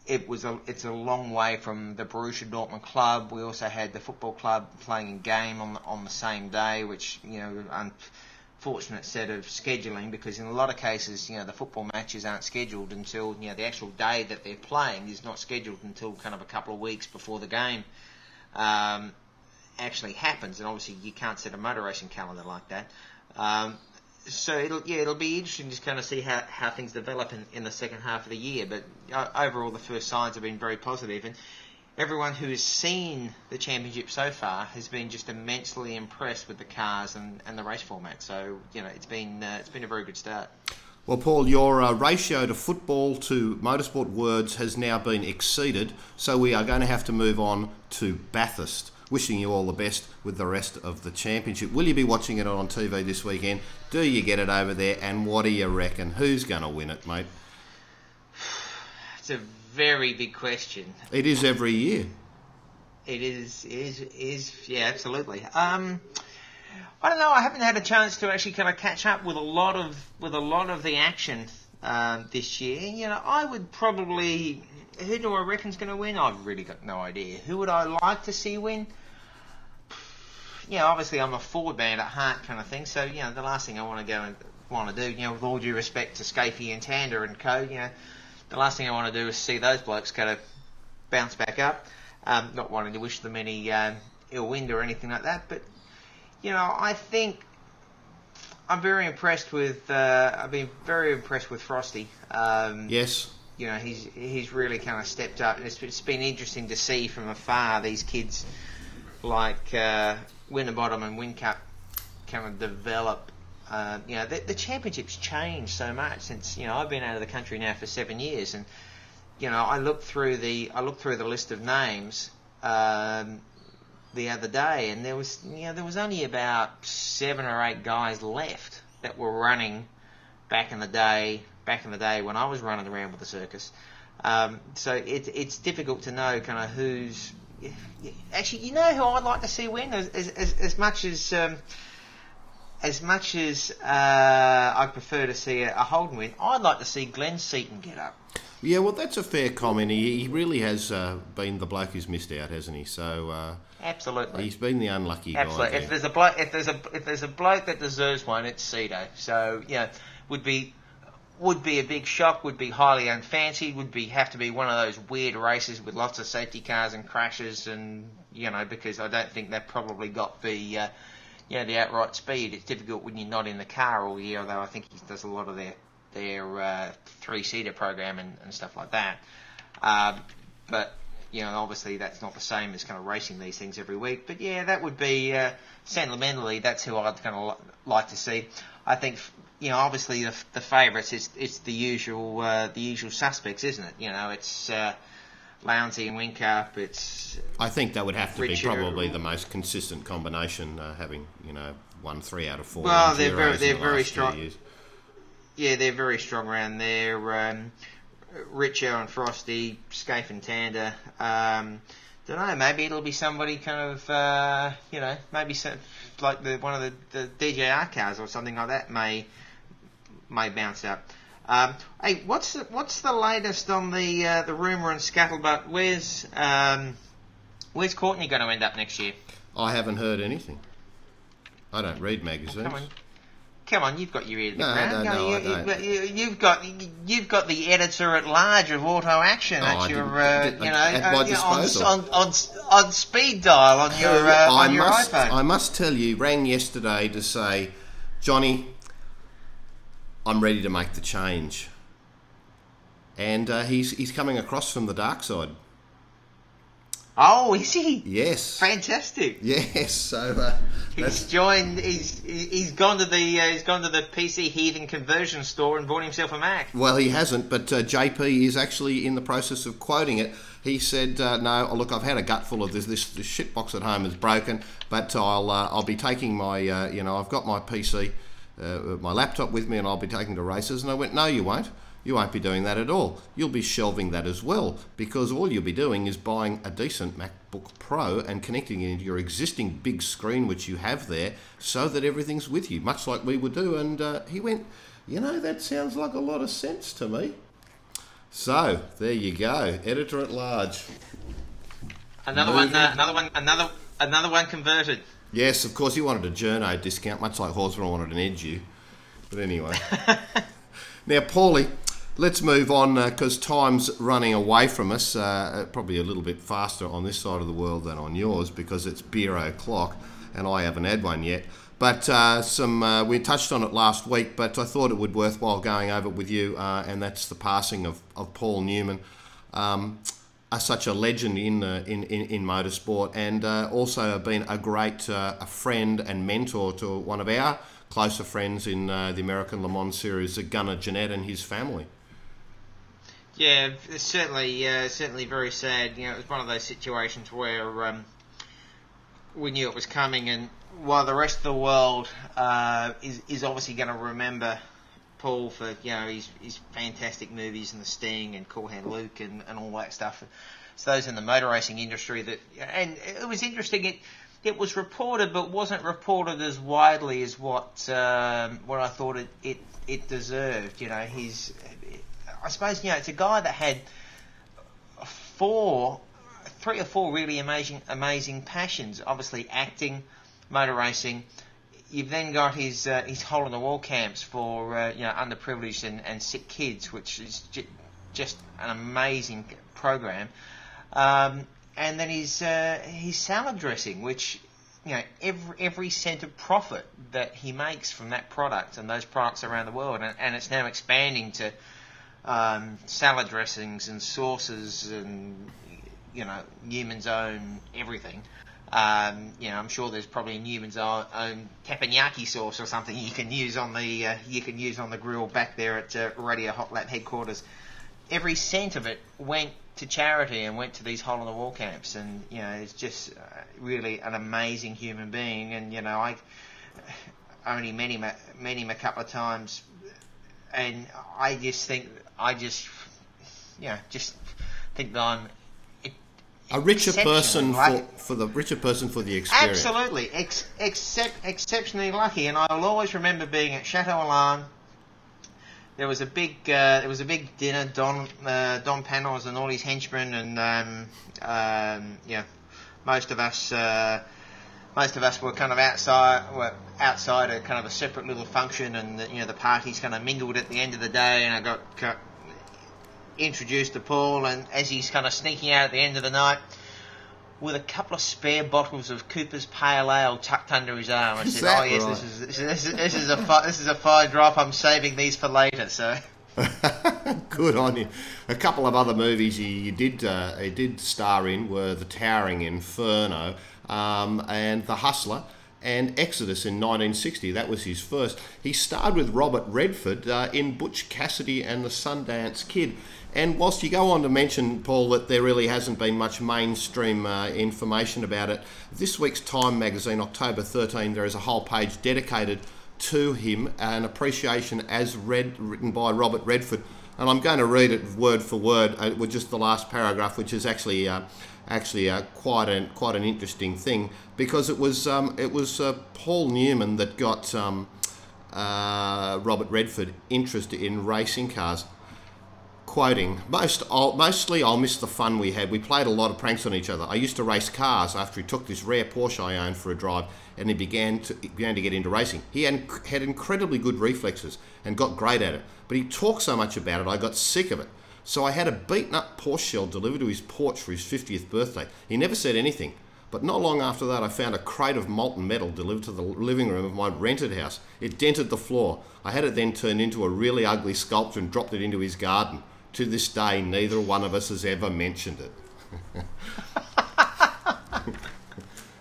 Speaker 3: it was a it's a long way from the Borussia Dortmund club. We also had the football club playing a game on the, on the same day, which you know unfortunate set of scheduling because in a lot of cases you know the football matches aren't scheduled until you know the actual day that they're playing is not scheduled until kind of a couple of weeks before the game um, actually happens. And obviously you can't set a motor racing calendar like that. Um, so it'll yeah it'll be interesting to kind of see how, how things develop in, in the second half of the year. But uh, overall, the first signs have been very positive, and everyone who has seen the championship so far has been just immensely impressed with the cars and, and the race format. So you know it's been uh, it's been a very good start.
Speaker 1: Well, Paul, your uh, ratio to football to motorsport words has now been exceeded, so we are going to have to move on to Bathurst. Wishing you all the best with the rest of the championship. Will you be watching it on TV this weekend? Do you get it over there? And what do you reckon? Who's going to win it, mate?
Speaker 3: It's a very big question.
Speaker 1: It is every year.
Speaker 3: It is is is yeah absolutely. Um, I don't know. I haven't had a chance to actually kind of catch up with a lot of with a lot of the action um, this year. You know, I would probably who do I reckon's going to win? I've really got no idea. Who would I like to see win? You know, obviously I'm a Ford man at heart kind of thing. So you know, the last thing I want to go and want to do, you know, with all due respect to Skaife and Tander and co, you know, the last thing I want to do is see those blokes kind of bounce back up. Um, not wanting to wish them any um, ill wind or anything like that, but you know, I think I'm very impressed with. Uh, I've been very impressed with Frosty. Um,
Speaker 1: Yes.
Speaker 3: you know, he's he's really kind of stepped up. And it's, it's been interesting to see from afar these kids like uh, Winterbottom and Whincup kind of develop. Uh, you know, the, the championship's changed so much since you know I've been out of the country now for seven years, and you know I looked through the I looked through the list of names um, the other day, and there was you know there was only about seven or eight guys left that were running back in the day, back in the day when I was running around with the circus. Um, so it, it's difficult to know kind of who's. Actually, you know who I'd like to see win as, as, as, much as um, as much as uh, I prefer to see a, a Holden win. I'd like to see Glenn Seton get up.
Speaker 1: Yeah, well, that's a fair comment. He, he really has uh, been the bloke who's missed out, hasn't he? So uh,
Speaker 3: Absolutely.
Speaker 1: he's been the unlucky
Speaker 3: Absolutely.
Speaker 1: guy.
Speaker 3: If
Speaker 1: there.
Speaker 3: there's a bloke, if there's a if there's a bloke that deserves one, it's Cedo. So yeah, would be would be a big shock. Would be highly unfancied. Would be have to be one of those weird races with lots of safety cars and crashes, and you know because I don't think they've probably got the uh, you know the outright speed. It's difficult when you're not in the car all year. Although I think he does a lot of their their uh, three seater program and, and stuff like that. Um, but you know, obviously that's not the same as kind of racing these things every week. But yeah, that would be uh, sentimentally that's who I'd kind of li- like to see. I think you know, obviously the, the favourites is it's the usual uh, the usual suspects, isn't it? You know, it's uh, Lowndesy and Whincup. It's
Speaker 1: I think that would have to
Speaker 3: Richard-
Speaker 1: be probably the most consistent combination, uh, having you know won three out of four.
Speaker 3: Well, they're very- they're
Speaker 1: the
Speaker 3: very strong. yeah, they're very strong around there. Um, Richo and Frosty, Skaife and Tander. Um, don't know. Maybe it'll be somebody kind of, uh, you know, maybe some, like the one of the, the DJR cars or something like that may may bounce out. Um, hey, what's the, what's the latest on the uh, the rumor and scuttlebutt? Where's um, where's Courtney going to end up next year?
Speaker 1: I haven't heard anything. I don't read magazines.
Speaker 3: Come on. Come on, you've got your ear to the
Speaker 1: No,
Speaker 3: ground.
Speaker 1: no, no,
Speaker 3: you,
Speaker 1: I don't.
Speaker 3: You, you've got you've got the editor at large of Auto Action
Speaker 1: Oh,
Speaker 3: at your uh, you know uh, on, on, on on speed dial on your uh,
Speaker 1: I
Speaker 3: on your
Speaker 1: must,
Speaker 3: iPhone.
Speaker 1: I must tell you, rang yesterday to say, Johnny, I'm ready to make the change. And uh, he's he's coming across from the dark side.
Speaker 3: Oh, is he?
Speaker 1: Yes.
Speaker 3: Fantastic.
Speaker 1: Yes. So uh,
Speaker 3: He's joined. He's he's gone to the uh, he's gone to the PC heathen conversion store and bought himself a Mac.
Speaker 1: Well, he hasn't, but uh, JP is actually in the process of quoting it. He said, uh, "No, oh, look, I've had a gutful of this. This, this shit box at home is broken, but I'll uh, I'll be taking my uh, you know I've got my PC, uh, my laptop with me, and I'll be taking to races." And I went, "No, you won't. You won't be doing that at all. You'll be shelving that as well because all you'll be doing is buying a decent MacBook Pro and connecting it into your existing big screen which you have there, so that everything's with you, much like we would do." And uh, he went, "You know, that sounds like a lot of sense to me." So there you go, editor at large.
Speaker 3: Another one. Uh, another one. Another another one converted.
Speaker 1: Yes, of course, he wanted a journo discount, much like Horsburgh wanted an edu. But anyway. now, Paulie, let's move on because time's running away from us. Uh, probably a little bit faster on this side of the world than on yours because it's beer o'clock and I haven't had one yet. But uh, some uh, we touched on it last week, but I thought it would worthwhile going over it with you, uh, and that's the passing of, of Paul Newman. Um, are such a legend in, uh, in, in in motorsport, and uh, also been a great uh, a friend and mentor to one of our closer friends in uh, the American Le Mans series, Gunnar Jeanette and his family.
Speaker 3: Yeah, it's certainly, uh, certainly very sad. You know, it was one of those situations where um, we knew it was coming, and while the rest of the world uh, is is obviously going to remember Paul for you know his his fantastic movies and The Sting and Cool Hand Luke and, and all that stuff. It's those in the motor racing industry that, and it was interesting. It it was reported, but wasn't reported as widely as what um, what I thought it, it it deserved. You know, he's I suppose you know it's a guy that had four, three or four really amazing amazing passions. Obviously, acting, motor racing. You've then got his uh, his hole in the wall camps for uh, you know underprivileged and, and sick kids, which is j- just an amazing program. Um, and then his uh, his salad dressing, which you know every every cent of profit that he makes from that product and those products around the world, and, and it's now expanding to um, salad dressings and sauces and you know Newman's own everything. Um, you know, I'm sure there's probably Newman's own, own teppanyaki sauce or something you can use on the uh, you can use on the grill back there at uh, Radio Hot Lap headquarters. Every cent of it went to charity and went to these hole in the wall camps, and you know, it's just uh, really an amazing human being. And you know, I only met him met him a couple of times, and I just think I just yeah just think that I'm
Speaker 1: A richer person for, for the richer person for the experience.
Speaker 3: Absolutely, ex- excep- exceptionally lucky, and I'll always remember being at Chateau Elan. There was a big, uh, there was a big dinner. Don, uh, Don Panoz and all his henchmen, and um, um, yeah, most of us, uh, most of us were kind of outside, were outside a kind of a separate little function, and the, you know the parties kind of mingled at the end of the day, and I got cut, introduced to Paul, and as he's kind of sneaking out at the end of the night with a couple of spare bottles of Cooper's Pale Ale tucked under his arm, I said, "Oh yes,
Speaker 1: right?
Speaker 3: this is this is this is a fi- this is a fire drop. I'm saving these for later." So
Speaker 1: Good on you. A couple of other movies he, did uh, he did star in were The Towering Inferno um, and The Hustler and Exodus in 1960. That was his first. He starred with Robert Redford uh, in Butch Cassidy and the Sundance Kid. And whilst you go on to mention, Paul, that there really hasn't been much mainstream uh, information about it, this week's Time magazine, October 13, there is a whole page dedicated to him, an appreciation as read, written by Robert Redford. And I'm going to read it word for word uh, with just the last paragraph, which is actually uh, actually uh, quite an quite an interesting thing because it was um, it was uh, Paul Newman that got um, uh, Robert Redford interested in racing cars quoting most I'll, mostly I'll miss the fun we had. We played a lot of pranks on each other. I used to race cars after he took this rare Porsche I owned for a drive, and he began to began to get into racing. He had, had incredibly good reflexes and got great at it, but he talked so much about it I got sick of it. So I had a beaten up Porsche shell delivered to his porch for his 50th birthday. He never said anything. But not long after that, I found a crate of molten metal delivered to the living room of my rented house. It dented the floor. I had it then turned into a really ugly sculpture and dropped it into his garden. To this day, neither one of us has ever mentioned it.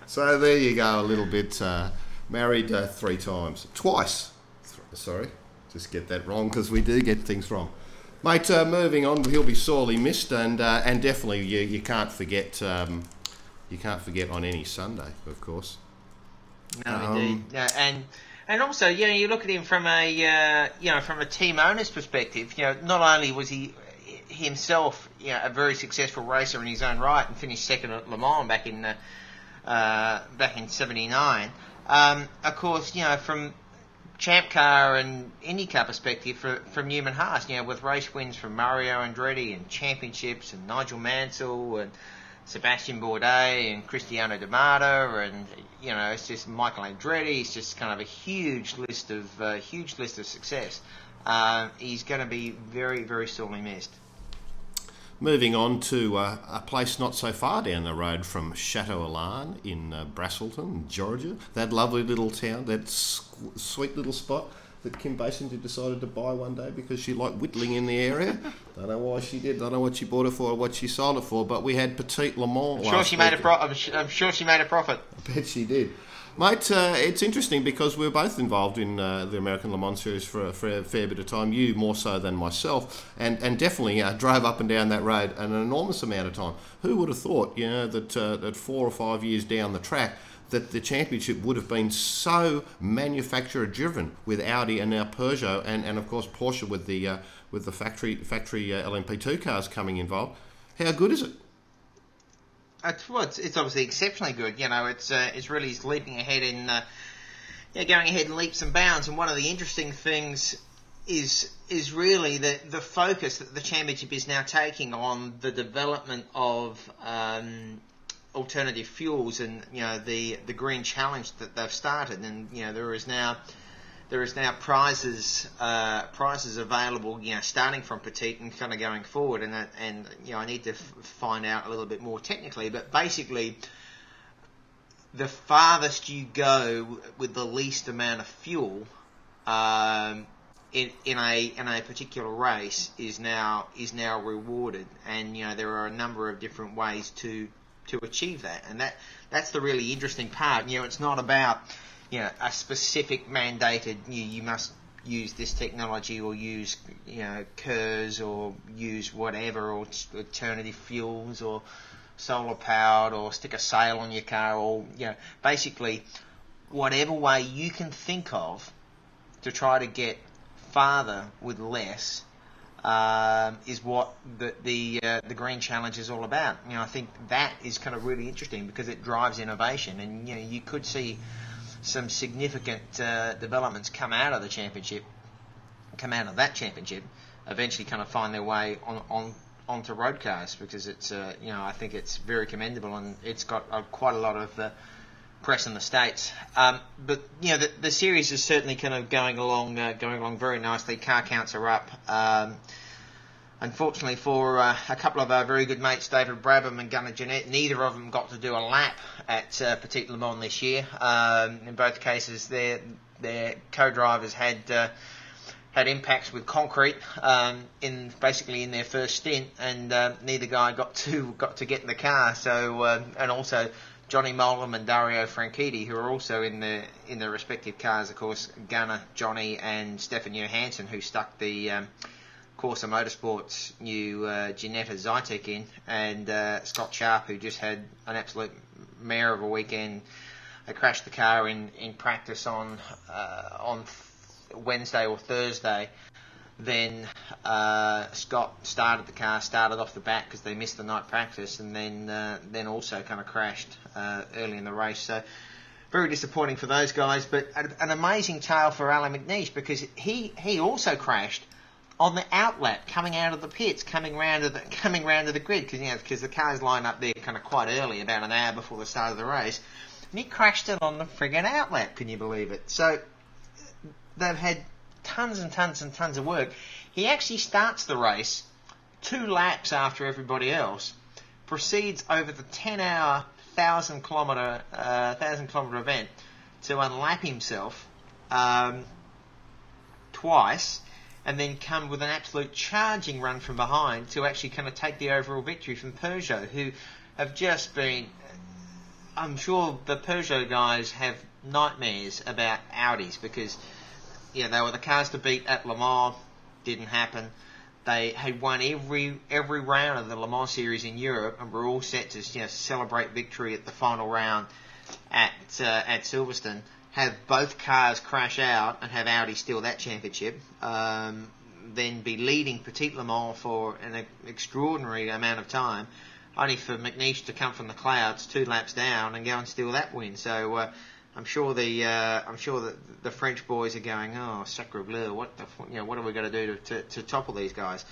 Speaker 1: So there you go, a little bit. Uh, married uh, three times, twice. Sorry, just get that wrong because we do get things wrong. Mate, uh, moving on, he'll be sorely missed, and uh, and definitely you, you can't forget um, you can't forget on any Sunday, of course.
Speaker 3: No,
Speaker 1: Um,
Speaker 3: indeed. No, and and also, you know, you look at him from a uh, you know from a team owner's perspective. You know, not only was he himself you know, a very successful racer in his own right and finished second at Le Mans back in uh, uh, back in '79. Um, of course, you know from Champ Car and IndyCar perspective for, from Newman Haas, you know, with race wins from Mario Andretti and championships and Nigel Mansell and Sebastian Bourdais and Cristiano da Matta and you know it's just Michael Andretti. It's just kind of a huge list of uh, huge list of success. Uh, he's going to be very very sorely missed.
Speaker 1: Moving on to uh, a place not so far down the road from Chateau Elan in uh, Braselton, Georgia. That lovely little town, that squ- sweet little spot that Kim Basinger decided to buy one day because she liked whittling in the area. Don't know why she did. Don't know what she bought it for or what she sold it for. But we had Petit Le Mans.
Speaker 3: I'm sure she made a pro- I'm, sh- I'm sure she made a profit.
Speaker 1: I bet she did. Mate, uh, it's interesting because we're both involved in uh, the American Le Mans series for a, for a fair bit of time. You more so than myself, and and definitely uh, drove up and down that road an enormous amount of time. Who would have thought, you know, that uh, that four or five years down the track, that the championship would have been so manufacturer driven with Audi and now Peugeot, and, and of course Porsche with the uh, with the factory factory uh, LMP2 cars coming involved. How good is it?
Speaker 3: It's, well, it's, it's obviously exceptionally good. You know, it's uh, it's really leaping ahead in, uh, yeah, going ahead in leaps and bounds. And one of the interesting things is is really the the focus that the championship is now taking on the development of um, alternative fuels and you know the the green challenge that they've started. And you know there is now there is now prizes uh, prizes available, you know, starting from Petit and kind of going forward, and that, and you know, I need to f- find out a little bit more technically, but basically, the farthest you go with the least amount of fuel um, in in a in a particular race is now is now rewarded, and you know there are a number of different ways to to achieve that, and that that's the really interesting part. You know, it's not about you know a specific mandated you you must use this technology or use you know KERS or use whatever or alternative fuels or solar powered or stick a sail on your car or you know basically whatever way you can think of to try to get farther with less um, is what the the uh, the green challenge is all about. You know, I think that is kind of really interesting because it drives innovation, and you know, you could see some significant uh, developments come out of the championship, come out of that championship, eventually kind of find their way on on onto road cars because it's uh, you know I think it's very commendable and it's got uh, quite a lot of uh, press in the states. Um, but you know the, the series is certainly kind of going along uh, going along very nicely. Car counts are up. Um, Unfortunately for uh, a couple of our very good mates, David Brabham and Gunnar Jeanette, neither of them got to do a lap at uh, Petit Le Mans this year. Um, in both cases, their their co-drivers had uh, had impacts with concrete um, in basically in their first stint, and uh, neither guy got to got to get in the car. So uh, and also Johnny Mowlem and Dario Franchitti, who are also in the in their respective cars, of course, Gunnar, Johnny, and Stefan Johansson, who stuck the um, Corsa Motorsports new uh, Ginetta Zytek in, and uh, Scott Sharp, who just had an absolute mare of a weekend. They crashed the car in, in practice on uh, on Wednesday or Thursday. Then uh, Scott started the car, started off the bat because they missed the night practice, and then uh, then also kind of crashed uh, early in the race. So very disappointing for those guys, but an an amazing tale for Allan McNish because he he also crashed on the outlet coming out of the pits, coming round to the coming round to the grid because you know because the cars line up there kind of quite early, about an hour before the start of the race, and he crashed it on the friggin' outlet. Can you believe it? So they've had tons and tons and tons of work. He actually starts the race two laps after everybody else, proceeds over the 10-hour, thousand kilometer, uh, thousand kilometer event to unlap himself um, twice and then come with an absolute charging run from behind to actually kind of take the overall victory from Peugeot, who have just been I'm sure the Peugeot guys have nightmares about Audis because, yeah, they were the cars to beat at Le Mans, didn't happen. They had won every every round of the Le Mans series in Europe and were all set to you know, celebrate victory at the final round at uh, at Silverstone. Have both cars crash out and have Audi steal that championship. Um, then be leading Petit Le Mans for an extraordinary amount of time, only for McNish to come from the clouds two laps down and go and steal that win. So uh, I'm sure the uh, I'm sure that the French boys are going, oh sacre bleu, what the you know what are we going to do to, to topple these guys?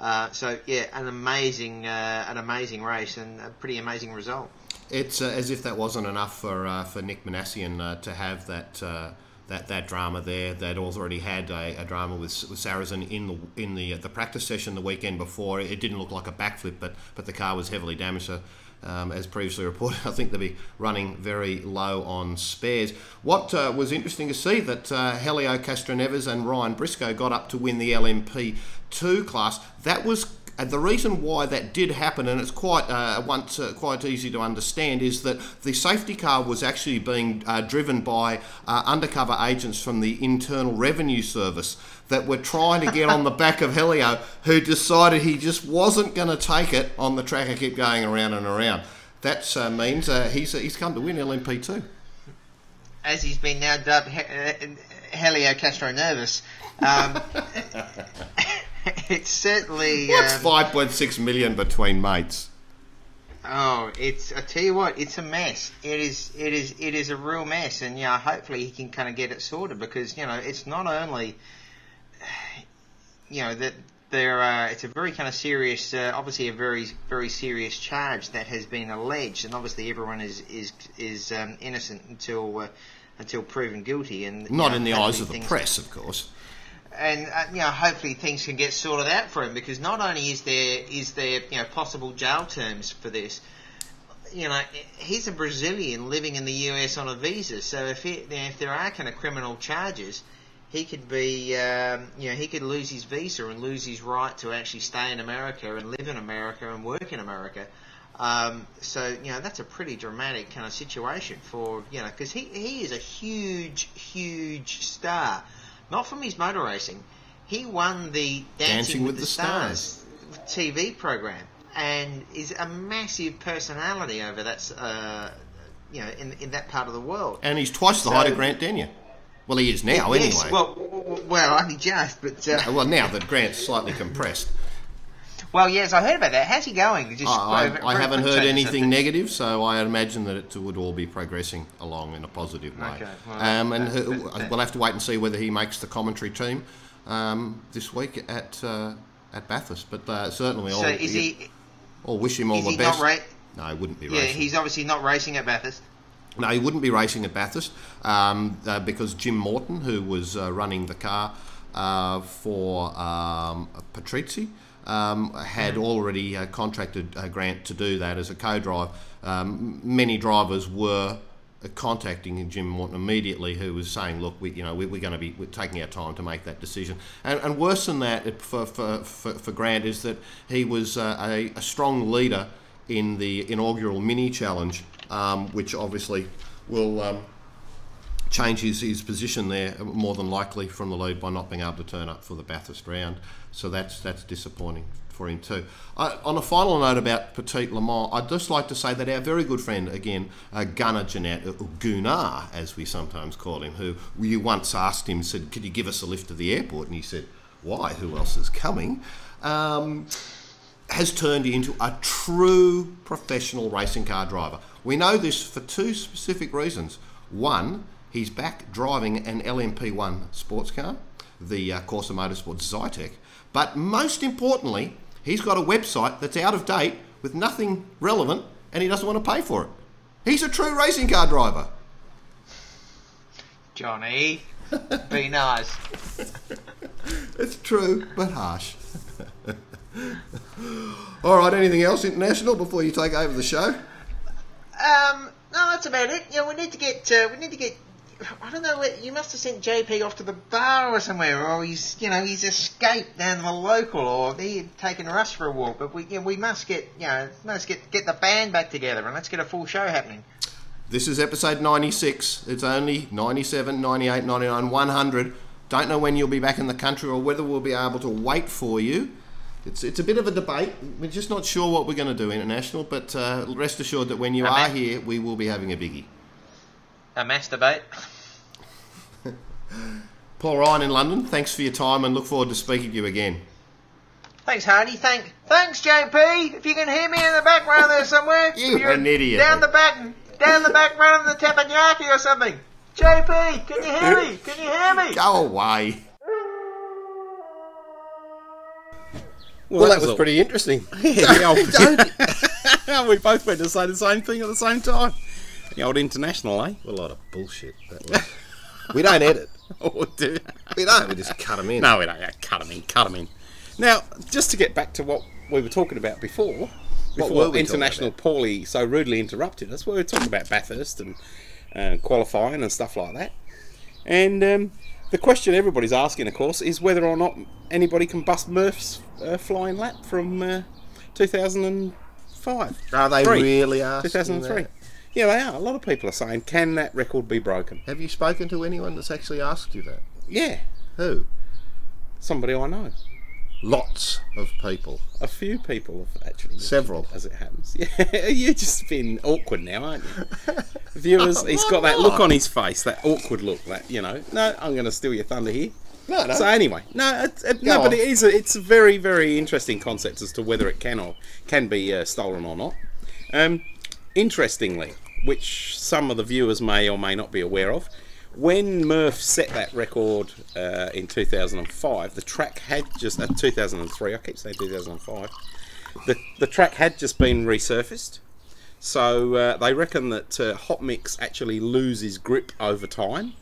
Speaker 3: Uh, so yeah, an amazing uh, an amazing race and a pretty amazing result.
Speaker 1: It's uh, as if that wasn't enough for uh, for Nick Minassian uh, to have that uh, that that drama there. They'd already had a, a drama with, with in the in the the practice session the weekend before. It didn't look like a backflip, but but the car was heavily damaged. So um, as previously reported, I think they'll be running very low on spares. What uh, was interesting to see that uh, Helio Castroneves and Ryan Briscoe got up to win the LMP2 class. That was and the reason why that did happen, and it's quite uh, once uh, quite easy to understand, is that the safety car was actually being uh, driven by uh, undercover agents from the Internal Revenue Service that were trying to get on the back of Helio, who decided he just wasn't going to take it on the track and keep going around and around. That uh, means uh, he's he's come to win LMP2.
Speaker 3: As he's been now dubbed Helio Castroneves. Um, it's certainly.
Speaker 1: What's
Speaker 3: um,
Speaker 1: five point six million between mates?
Speaker 3: Oh, it's I tell you what, it's a mess. It is, it is, it is a real mess, and yeah, hopefully he can kind of get it sorted because you know it's not only, you know that there, uh, it's a very kind of serious, uh, obviously a very, very serious charge that has been alleged, and obviously everyone is is is um, innocent until uh, until proven guilty, and
Speaker 1: Not
Speaker 3: you
Speaker 1: in the eyes of the press, of course.
Speaker 3: And uh, you know hopefully things can get sorted out for him because not only is there is there you know possible jail terms for this you know he's a Brazilian living in the US on a visa so if he, if there are kind of criminal charges he could be um, you know he could lose his visa and lose his right to actually stay in America and live in America and work in America. Um, so you know that's a pretty dramatic kind of situation for you know because he, he is a huge huge star not from his motor racing. He won the Dancing, with, the, Stars. TV program and is a massive personality over that, uh, you know, in, in that part of the world.
Speaker 1: And he's twice the
Speaker 3: So-
Speaker 1: height of Grant Denyer. Well, he is now,
Speaker 3: yes,
Speaker 1: anyway.
Speaker 3: well, well, only just, but uh,
Speaker 1: well, now that Grant's slightly compressed.
Speaker 3: Well, yes, I heard about that. How's he going? Just
Speaker 1: I, I, I haven't heard anything negative, so I imagine that it would all be progressing along in a positive way.
Speaker 3: Okay, well,
Speaker 1: um, and
Speaker 3: that-
Speaker 1: we'll have to wait and see whether he makes the commentary team um, this week at uh, at Bathurst. But uh, certainly,
Speaker 3: So
Speaker 1: all,
Speaker 3: is he?
Speaker 1: all wish him all the
Speaker 3: he
Speaker 1: best.
Speaker 3: not ra-
Speaker 1: no, he wouldn't be
Speaker 3: Yeah,
Speaker 1: racing.
Speaker 3: he's obviously not racing at Bathurst.
Speaker 1: No, he wouldn't be racing at Bathurst um, uh, because Jim Morton, who was uh, running the car uh, for um, Patrizzi, um, had already uh, contracted uh, Grant to do that as a co-drive. Um, many drivers were contacting Jim Morton immediately, who was saying, "Look, we, you know, we, we're going to be we're taking our time to make that decision." And, and worse than that for, for, for, for Grant is that he was uh, a, a strong leader in the inaugural mini challenge, um, which obviously will um, change his, his position there more than likely from the lead by not being able to turn up for the Bathurst round. So that's that's disappointing for him too. Uh, on a final note about Petit Le Mans, I'd just like to say that our very good friend again, uh, Gunnar Jeanette, uh, Gunnar as we sometimes call him, who you once asked him, said, "Could you give us a lift to the airport?" And he said, "Why? Who else is coming?" Um, has turned into a true professional racing car driver. We know this for two specific reasons. One, he's back driving an LMP1 sports car, the uh, Corsa Motorsports Zytek. But most importantly, he's got a website that's out of date with nothing relevant and he doesn't want to pay for it. He's a true racing car driver.
Speaker 3: Johnny, be nice.
Speaker 1: It's true, but harsh. All right, anything else international before you take over the show?
Speaker 3: Um, no, that's about it. You know, we need to get, uh, we need to get. I don't know. You must have sent JP off to the bar or somewhere, or he's, you know, he's escaped down to the local, or he's taken Russ for a walk. But we, you know, we must get, you know, must get get the band back together, and let's get a full show happening.
Speaker 1: This is episode 96. It's only 97, 98, 99, 100. Don't know when you'll be back in the country or whether we'll be able to wait for you. It's, it's a bit of a debate. We're just not sure what we're going to do international, but uh, rest assured that when you
Speaker 3: I
Speaker 1: are
Speaker 3: mean-
Speaker 1: here, we will be having a biggie.
Speaker 3: A masturbate.
Speaker 1: Paul Ryan in London, thanks for your time and look forward to speaking to you again.
Speaker 3: Thanks, Hardy. Thank, thanks, JP. If you can hear me in the background there somewhere,
Speaker 1: You
Speaker 3: You're
Speaker 1: an idiot.
Speaker 3: Down the back, down the back round of the teppanyaki or something. JP, can you hear me? Can you hear me?
Speaker 1: Go away.
Speaker 2: Well,
Speaker 1: Well, that was
Speaker 2: all-
Speaker 1: pretty interesting.
Speaker 2: Yeah, the old- we both went to say the same thing at the same time. The old international, eh?
Speaker 1: a lot of bullshit. That was. We don't edit.
Speaker 2: Oh, do-
Speaker 1: We don't. We just cut them in.
Speaker 2: No, we don't. Yeah, cut them in. Cut them in. Now, just to get back to what we were talking about before,
Speaker 1: What
Speaker 2: before
Speaker 1: we
Speaker 2: international Paulie so rudely interrupted us, we were talking about Bathurst and uh, qualifying and stuff like that. And um, the question everybody's asking, of course, is whether or not anybody can bust Murph's uh, flying lap from uh, 2005.
Speaker 1: Are they
Speaker 2: Three.
Speaker 1: really asking
Speaker 2: 2003.
Speaker 1: that?
Speaker 2: Yeah, they are. A lot of people are saying, can that record be broken?
Speaker 1: Have you spoken to anyone that's actually asked you that?
Speaker 2: Yeah,
Speaker 1: Who?
Speaker 2: somebody I know.
Speaker 1: Lots of people.
Speaker 2: A few people have actually.
Speaker 1: Several.
Speaker 2: it, As it happens. Yeah, you're just being awkward now, aren't you? Viewers, he's got that look on his face, that awkward look, that, you know, no, I'm going to steal your thunder here.
Speaker 1: No, no.
Speaker 2: So anyway, no, it, it, no,
Speaker 1: Go
Speaker 2: but it is. A, it's a very, very interesting concept as to whether it can or can be uh, stolen or not. Um, interestingly, which some of the viewers may or may not be aware of, when Murph set that record uh, in 2005, the track had just uh, 2003. I keep saying 2005. The the track had just been resurfaced. So uh, they reckon that uh, hot mix actually loses grip over time.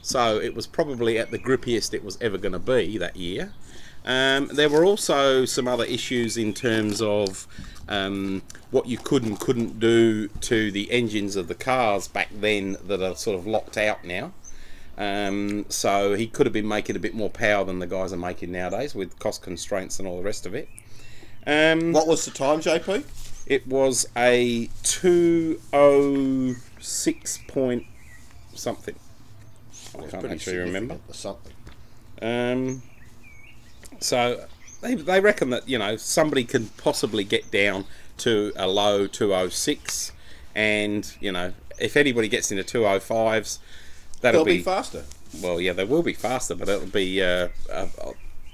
Speaker 2: So it was probably at the grippiest it was ever going to be that year. Um, there were also some other issues in terms of um, what you could and couldn't do to the engines of the cars back then that are sort of locked out now. Um, so he could have been making a bit more power than the guys are making nowadays with cost constraints and all the rest of it. Um,
Speaker 1: What was the time, JP?
Speaker 2: it was a 206 point something. I can't actually remember.
Speaker 1: Something.
Speaker 2: Um, so they, they reckon that you know somebody can possibly get down to a low 206, and you know if anybody gets into 205s, that'll
Speaker 1: They'll be faster.
Speaker 2: well, yeah, they will be faster, but it'll be uh, uh,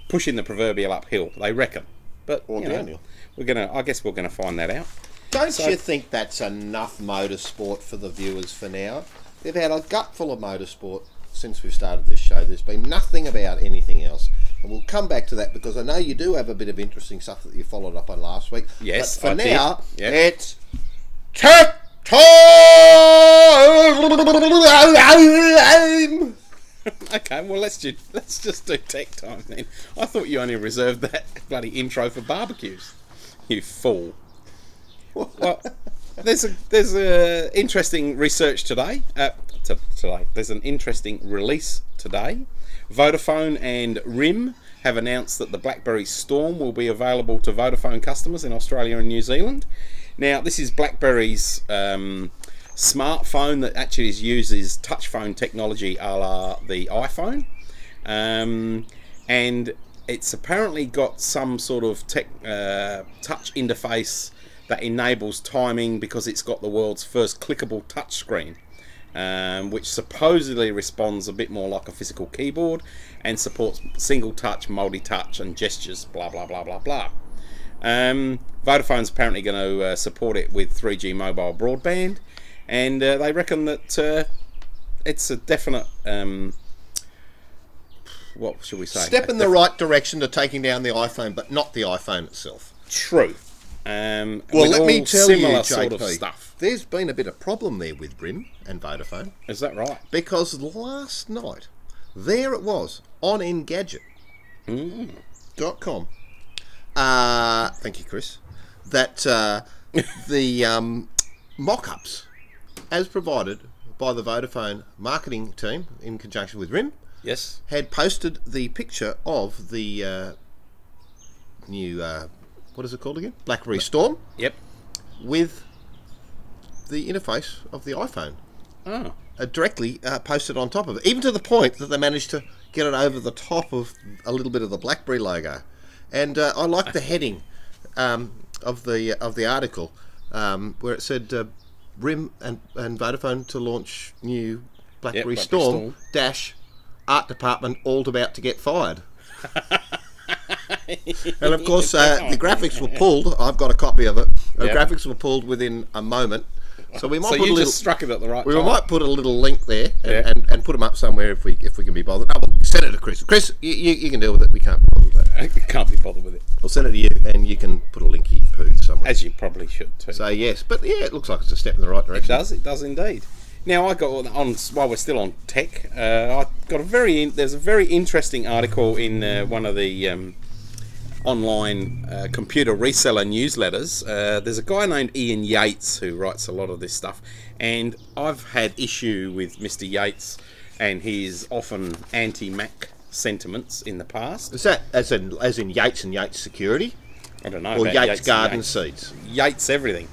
Speaker 2: pushing the proverbial uphill. They reckon, but
Speaker 1: Or downhill.
Speaker 2: we're gonna. I guess we're gonna find that out.
Speaker 1: Don't
Speaker 2: So-
Speaker 1: you think that's enough motorsport for the viewers for now? They've had a gut full of motorsport since we've started this show. There's been nothing about anything else. And we'll come back to that because I know you do have a bit of interesting stuff that you followed up on last week.
Speaker 2: Yes,
Speaker 1: but for
Speaker 2: I
Speaker 1: now,
Speaker 2: Yep.
Speaker 1: it's tech time!
Speaker 2: Okay, well let's do let's just do tech time then. I thought you only reserved that bloody intro for barbecues. You fool. Well, there's a there's a interesting research today. Uh, t- today there's an interesting release today. Vodafone and RIM have announced that the BlackBerry Storm will be available to Vodafone customers in Australia and New Zealand. Now, this is BlackBerry's um, smartphone that actually uses touch phone technology a la the iPhone. Um, and it's apparently got some sort of tech, uh, touch interface that enables timing because it's got the world's first clickable touchscreen, um, which supposedly responds a bit more like a physical keyboard and supports single touch, multi touch, and gestures, blah blah blah blah blah. Um, Vodafone's apparently going to uh, support it with 3G mobile broadband, and uh, they reckon that uh, it's a definite. Um, what should we say?
Speaker 1: Step in the right direction to taking down the iPhone, but not the iPhone itself.
Speaker 2: True. Um,
Speaker 1: Well, let me tell you,
Speaker 2: similar
Speaker 1: JP,
Speaker 2: sort of stuff.
Speaker 1: There's been a bit of problem there with RIM and Vodafone.
Speaker 2: Is that right?
Speaker 1: because last night there it was on Engadget dot com. Uh, thank you, Chris. That uh, the um, mock-ups, as provided by the Vodafone marketing team in conjunction with RIM,
Speaker 2: Yes.
Speaker 1: had posted the picture of the uh, new uh, what is it called again? BlackBerry Storm
Speaker 2: Yep.
Speaker 1: with the interface of the iPhone.
Speaker 2: Oh.
Speaker 1: uh, directly uh, posted on top of it, even to the point that they managed to get it over the top of a little bit of the BlackBerry logo. And uh, I like the heading um, of the of the article um, where it said uh, RIM and, and Vodafone to launch new BlackBerry,
Speaker 2: BlackBerry
Speaker 1: Storm,
Speaker 2: Storm.
Speaker 1: dash art department all about to get fired. and of course, uh, the graphics were pulled. I've got a copy of it. The
Speaker 2: Yep.
Speaker 1: graphics were pulled within a moment. So we might
Speaker 2: So
Speaker 1: put a little.
Speaker 2: just struck it at the right
Speaker 1: We
Speaker 2: time.
Speaker 1: might put a little link there and,
Speaker 2: Yeah.
Speaker 1: and, and put them up somewhere if we if we can be bothered. Oh, well, send it to Chris. Chris, you, you, you can deal with it. We can't be bothered with that.
Speaker 2: I can't be bothered with it,
Speaker 1: We'll send it to you and you can put a linky poo somewhere.
Speaker 2: as you probably should too.
Speaker 1: so yes, but yeah, it looks like it's a step in the right
Speaker 2: It
Speaker 1: direction.
Speaker 2: does. It does indeed. Now I got on, on while we're still on tech. Uh, I got a very in, there's a very interesting article in uh, one of the um, online uh, computer reseller newsletters. Uh, there's a guy named Ian Yates who writes a lot of this stuff, and I've had issue with Mr. Yates and his often anti-Mac sentiments in the past.
Speaker 1: Is that as in as in Yates and Yates Security
Speaker 2: I don't know.
Speaker 1: or
Speaker 2: about
Speaker 1: Yates, Garden
Speaker 2: Yates.
Speaker 1: Seeds?
Speaker 2: Yates everything.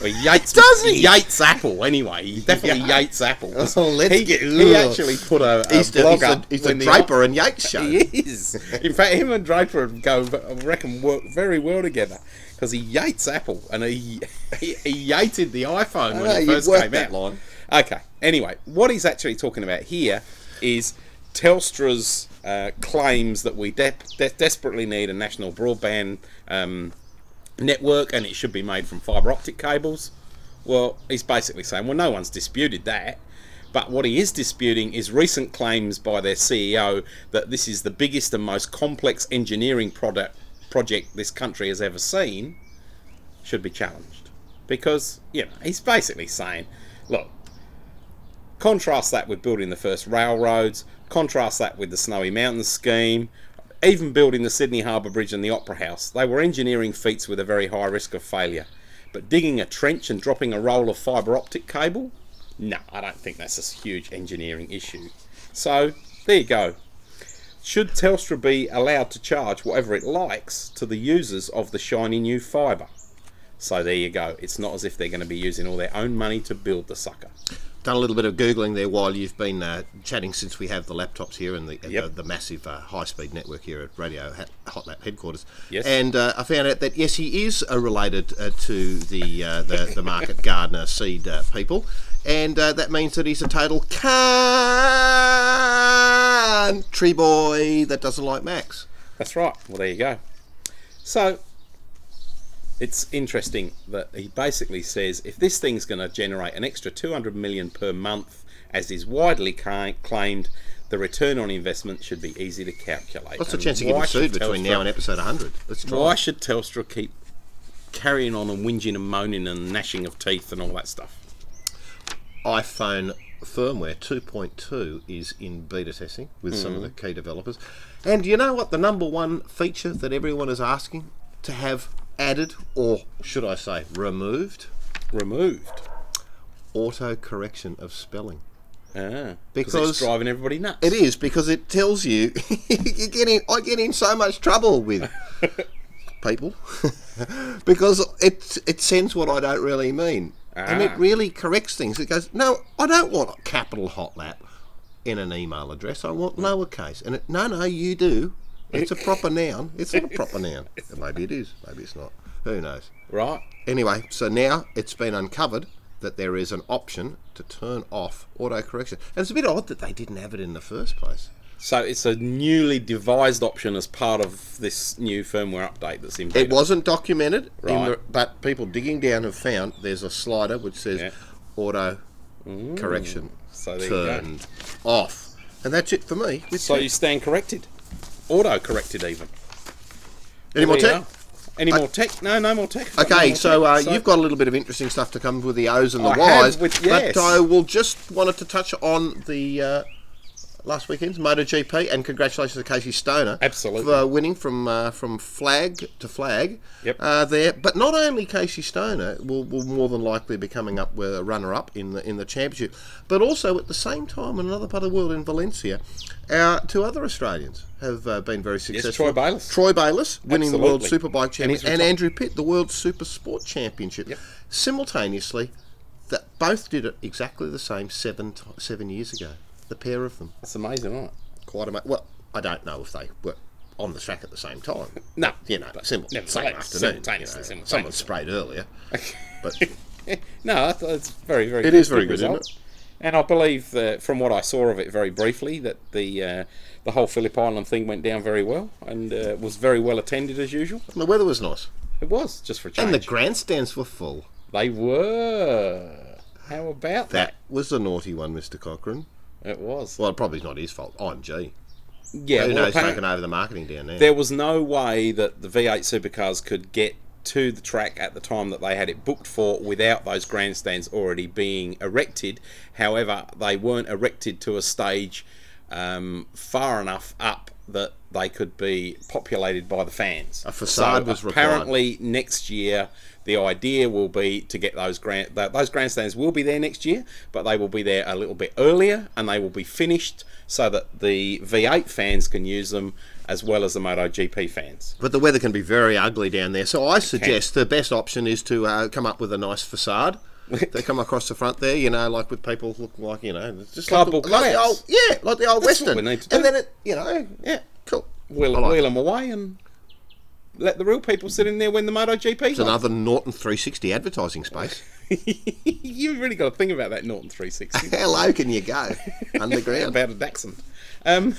Speaker 2: Well, Yates
Speaker 1: Does he?
Speaker 2: Yates Apple anyway. He definitely
Speaker 1: Yeah.
Speaker 2: Yates Apple.
Speaker 1: Oh, let's
Speaker 2: he,
Speaker 1: get-
Speaker 2: he
Speaker 1: ugh.
Speaker 2: actually put a, a
Speaker 1: He's
Speaker 2: blog
Speaker 1: the,
Speaker 2: up.
Speaker 1: he's the- Draper and Yates show.
Speaker 2: He is. In fact, him and Draper go, I reckon, work very well together because he Yates Apple and he he, he yated the iPhone when
Speaker 1: know,
Speaker 2: it first came out.
Speaker 1: line.
Speaker 2: Okay. Anyway, what he's actually talking about here is Telstra's uh, claims that we de- de- desperately need a national broadband um, network and it should be made from fibre optic cables. Well, he's basically saying, well, no one's disputed that. But what he is disputing is recent claims by their CEO that this is the biggest and most complex engineering product project this country has ever seen should be challenged. Because, you know, he's basically saying, look, contrast that with building the first railroads, contrast that with the Snowy Mountains scheme, even building the Sydney Harbour Bridge and the Opera House. They were engineering feats with a very high risk of failure. But digging a trench and dropping a roll of fibre optic cable? No, I don't think that's a huge engineering issue. So, there you go. Should Telstra be allowed to charge whatever it likes to the users of the shiny new fibre? So there you go. It's not as if they're going to be using all their own money to build the sucker.
Speaker 1: Done a little bit of googling there while you've been uh, chatting since we have the laptops here and the,
Speaker 2: Yep.
Speaker 1: the, the massive uh, high-speed network here at Radio Hot Lap headquarters.
Speaker 2: Yes.
Speaker 1: And uh, I found out that yes, he is uh, related uh, to the, uh, the the market gardener seed uh, people, and uh, that means that he's a total country boy that doesn't like Macs.
Speaker 2: That's right. Well, there you go. So it's interesting that he basically says if this thing's going to generate an extra 200 million per month, as is widely claimed, the return on investment should be easy to calculate.
Speaker 1: What's the
Speaker 2: And
Speaker 1: chance of getting sued between now and episode 100? Let's try.
Speaker 2: Why should Telstra keep carrying on and whinging and moaning and gnashing of teeth and all that stuff?
Speaker 1: iPhone firmware 2.2 is in beta testing with some of the
Speaker 2: Mm-hmm.
Speaker 1: key developers. And you know what the number one feature that everyone is asking to have added, or should I say removed?
Speaker 2: Removed.
Speaker 1: Auto correction of spelling.
Speaker 2: Ah,
Speaker 1: Because-
Speaker 2: it's driving everybody nuts.
Speaker 1: It is because it tells you you get in. I get in so much trouble with people because it it sends what I don't really mean, and it
Speaker 2: Ah.
Speaker 1: really corrects things. It goes, no, I don't want a capital hot lap in an email address. I want lowercase, and it, no, no, you do. It's a proper noun. It's not a proper noun. Maybe it is. Maybe it's not. Who knows?
Speaker 2: Right.
Speaker 1: Anyway, so now it's been uncovered that there is an option to turn off autocorrection. And it's a bit odd that they didn't have it in the first place.
Speaker 2: So it's a newly devised option as part of this new firmware update that's in
Speaker 1: It wasn't documented, in
Speaker 2: Right.
Speaker 1: the, but people digging down have found there's a slider which says
Speaker 2: Yeah.
Speaker 1: auto correction
Speaker 2: So there you go.
Speaker 1: turned off. And that's it for me.
Speaker 2: So you stand corrected. Auto corrected even.
Speaker 1: Any more tech?
Speaker 2: are. Any more tech? No, no more tech.
Speaker 1: Okay,
Speaker 2: No
Speaker 1: so,
Speaker 2: more
Speaker 1: uh,
Speaker 2: tech.
Speaker 1: you've got a little bit of interesting stuff to come with the O's and the
Speaker 2: I
Speaker 1: Y's,
Speaker 2: with- yes.
Speaker 1: but I will just wanted to touch on the uh, last weekend's MotoGP and congratulations to Casey Stoner,
Speaker 2: Absolutely.
Speaker 1: for winning from uh, from flag to flag.
Speaker 2: Yep.
Speaker 1: Uh, there, but not only Casey Stoner will, will more than likely be coming up with a runner up in the in the championship, but also at the same time in another part of the world in Valencia, our two other Australians have uh, been very successful.
Speaker 2: Yes, Troy Bayliss.
Speaker 1: Troy Bayliss winning the World Superbike Championship,
Speaker 2: he's
Speaker 1: and, Andrew Pitt the World Super Sport Championship.
Speaker 2: Yep.
Speaker 1: Simultaneously, the both did it exactly the same seven seven years ago. The pair of them.
Speaker 2: That's amazing, right?
Speaker 1: Quite amazing. Well, I don't know if they were on the track at the same time.
Speaker 2: No,
Speaker 1: You know, simul-
Speaker 2: nevertheless,
Speaker 1: same afternoon.
Speaker 2: simultaneously,
Speaker 1: you know.
Speaker 2: simultaneously.
Speaker 1: Someone sprayed earlier. But
Speaker 2: no, I thought it's very, very.
Speaker 1: It is very good,
Speaker 2: result.
Speaker 1: isn't it?
Speaker 2: And I believe that from what I saw of it very briefly, that the uh, the whole Phillip Island thing went down very well and uh, was very well attended as usual.
Speaker 1: the weather was nice.
Speaker 2: It was just for a change.
Speaker 1: And the grandstands were full.
Speaker 2: they were. How about
Speaker 1: That That was a naughty one, Mr. Cochrane.
Speaker 2: It was.
Speaker 1: Well, it probably not his fault. OMG.
Speaker 2: yeah,
Speaker 1: Who
Speaker 2: well,
Speaker 1: knows taking over the marketing down there?
Speaker 2: there was no way that the V8 supercars could get to the track at the time that they had it booked for without those grandstands already being erected. However, they weren't erected to a stage um, far enough up that they could be populated by the fans.
Speaker 1: A facade
Speaker 2: So
Speaker 1: was required.
Speaker 2: apparently next year. The idea will be to get those grand th- those grandstands will be there next year, but they will be there a little bit earlier, and they will be finished so that the V8 fans can use them as well as the MotoGP fans.
Speaker 1: But the weather can be very ugly down there. So I suggest the best option is to uh, come up with a nice facade. they come across the front there, you know, like with people looking like, you know, it's just like the,
Speaker 2: Cardboard
Speaker 1: like the old, yeah, like the old
Speaker 2: That's what
Speaker 1: Western.
Speaker 2: we need to do.
Speaker 1: And then it, you know, yeah, cool.
Speaker 2: Wheel,
Speaker 1: like
Speaker 2: wheel them away and let the real people sit in there when the MotoGP.
Speaker 1: It's another Norton 360 advertising space.
Speaker 2: You've really got to think about that Norton 360
Speaker 1: How low can you go underground?
Speaker 2: about a Dachshund. Um,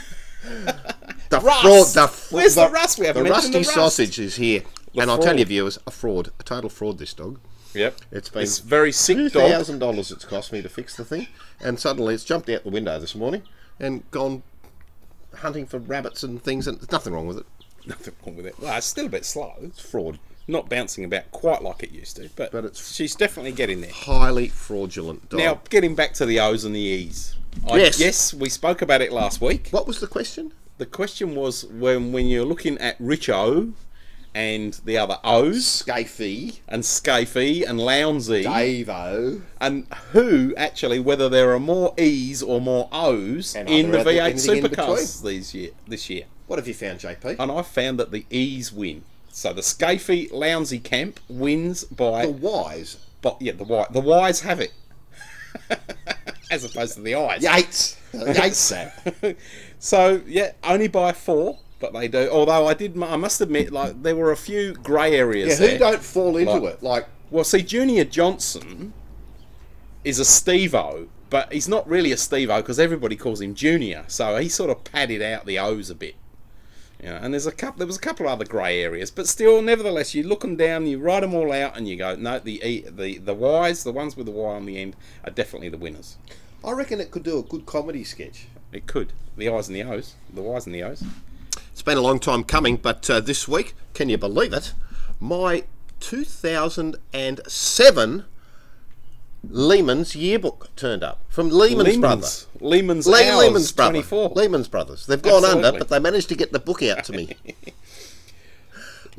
Speaker 1: the
Speaker 2: Rust!
Speaker 1: fraud, the,
Speaker 2: Where's the rust? We haven't
Speaker 1: the rusty
Speaker 2: the rust.
Speaker 1: sausage is here.
Speaker 2: The
Speaker 1: and I'll tell you, viewers, a fraud, a total fraud. This dog.
Speaker 2: Yep,
Speaker 1: It's been
Speaker 2: it's very sick
Speaker 1: two thousand dollars it's cost me to fix the thing, and suddenly it's jumped out the window this morning and gone hunting for rabbits and things, and there's nothing wrong with it.
Speaker 2: Nothing wrong with it. Well, it's still a bit slow.
Speaker 1: It's fraud,
Speaker 2: Not bouncing about quite like it used to, but,
Speaker 1: But it's-
Speaker 2: she's definitely getting there.
Speaker 1: highly fraudulent dog.
Speaker 2: Now, getting back to the O's and the E's. I,
Speaker 1: Yes.
Speaker 2: Yes, we spoke about it last week.
Speaker 1: what was the question?
Speaker 2: The question was when when you're looking at Richo and the other O's
Speaker 1: Skaifey,
Speaker 2: and Skaifey and Lowndesy
Speaker 1: Davo.
Speaker 2: and who actually whether there are more E's or more O's
Speaker 1: And
Speaker 2: in the V8 supercars these year this year.
Speaker 1: What have you found, JP?
Speaker 2: And I found that the E's win. So the Skaifey Lowndesy camp wins by
Speaker 1: the wise
Speaker 2: But yeah, the wise, the wise have it, as opposed to the eyes.
Speaker 1: Yates. Yates.
Speaker 2: so yeah, only by four, but they do. Although I did, I must admit, like there were a few grey areas
Speaker 1: Yeah,
Speaker 2: there.
Speaker 1: who don't fall into
Speaker 2: Like-
Speaker 1: it? Like
Speaker 2: Well, see, Junior Johnson is a Stevo, but he's not really a Stevo because everybody calls him Junior. So he sort of padded out the O's a bit. You know, and there's a couple. There was a couple of other grey areas, but still, nevertheless, you look them down, you write them all out, and you go, no, the E, the the Y's, the ones with the Y on the end, are definitely the winners.
Speaker 1: I reckon it could do a good comedy sketch.
Speaker 2: It could. The I's and the O's, the Y's and the O's.
Speaker 1: It's been a long time coming, but uh, this week, can you believe it? My 2007 Le Mans yearbook turned up from Le Mans, Brothers.
Speaker 2: Lehman's,
Speaker 1: Le-
Speaker 2: Ours,
Speaker 1: Lehman's brother.
Speaker 2: 24.
Speaker 1: Lehman's Brothers. They've gone under, but they managed to get the book out to me.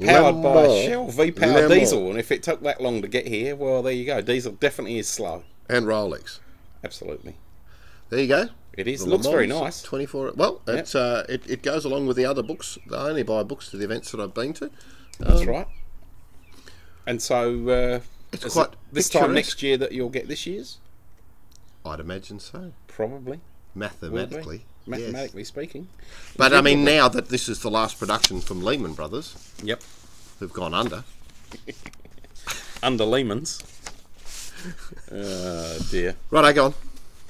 Speaker 2: Powered by Shell V-power diesel, and if it took that long to get here, well, there you go. Diesel definitely is slow.
Speaker 1: And Rolex.
Speaker 2: Absolutely,
Speaker 1: There you go.
Speaker 2: It is.
Speaker 1: The
Speaker 2: Looks very nice.
Speaker 1: 24. Well, it's, uh, it, it goes along with the other books. I only buy books to the events that I've been to.
Speaker 2: That's
Speaker 1: Um,
Speaker 2: right. And so, uh,
Speaker 1: It's
Speaker 2: is
Speaker 1: quite
Speaker 2: it this time next year that you'll get this year's,
Speaker 1: I'd imagine so.
Speaker 2: probably. be,
Speaker 1: Mathematically. yes.
Speaker 2: mathematically speaking.
Speaker 1: But I mean, now that this is the last production from Lehman Brothers,
Speaker 2: Yep.
Speaker 1: who've gone under,
Speaker 2: Under Lehman's. Oh dear.
Speaker 1: right, I go on.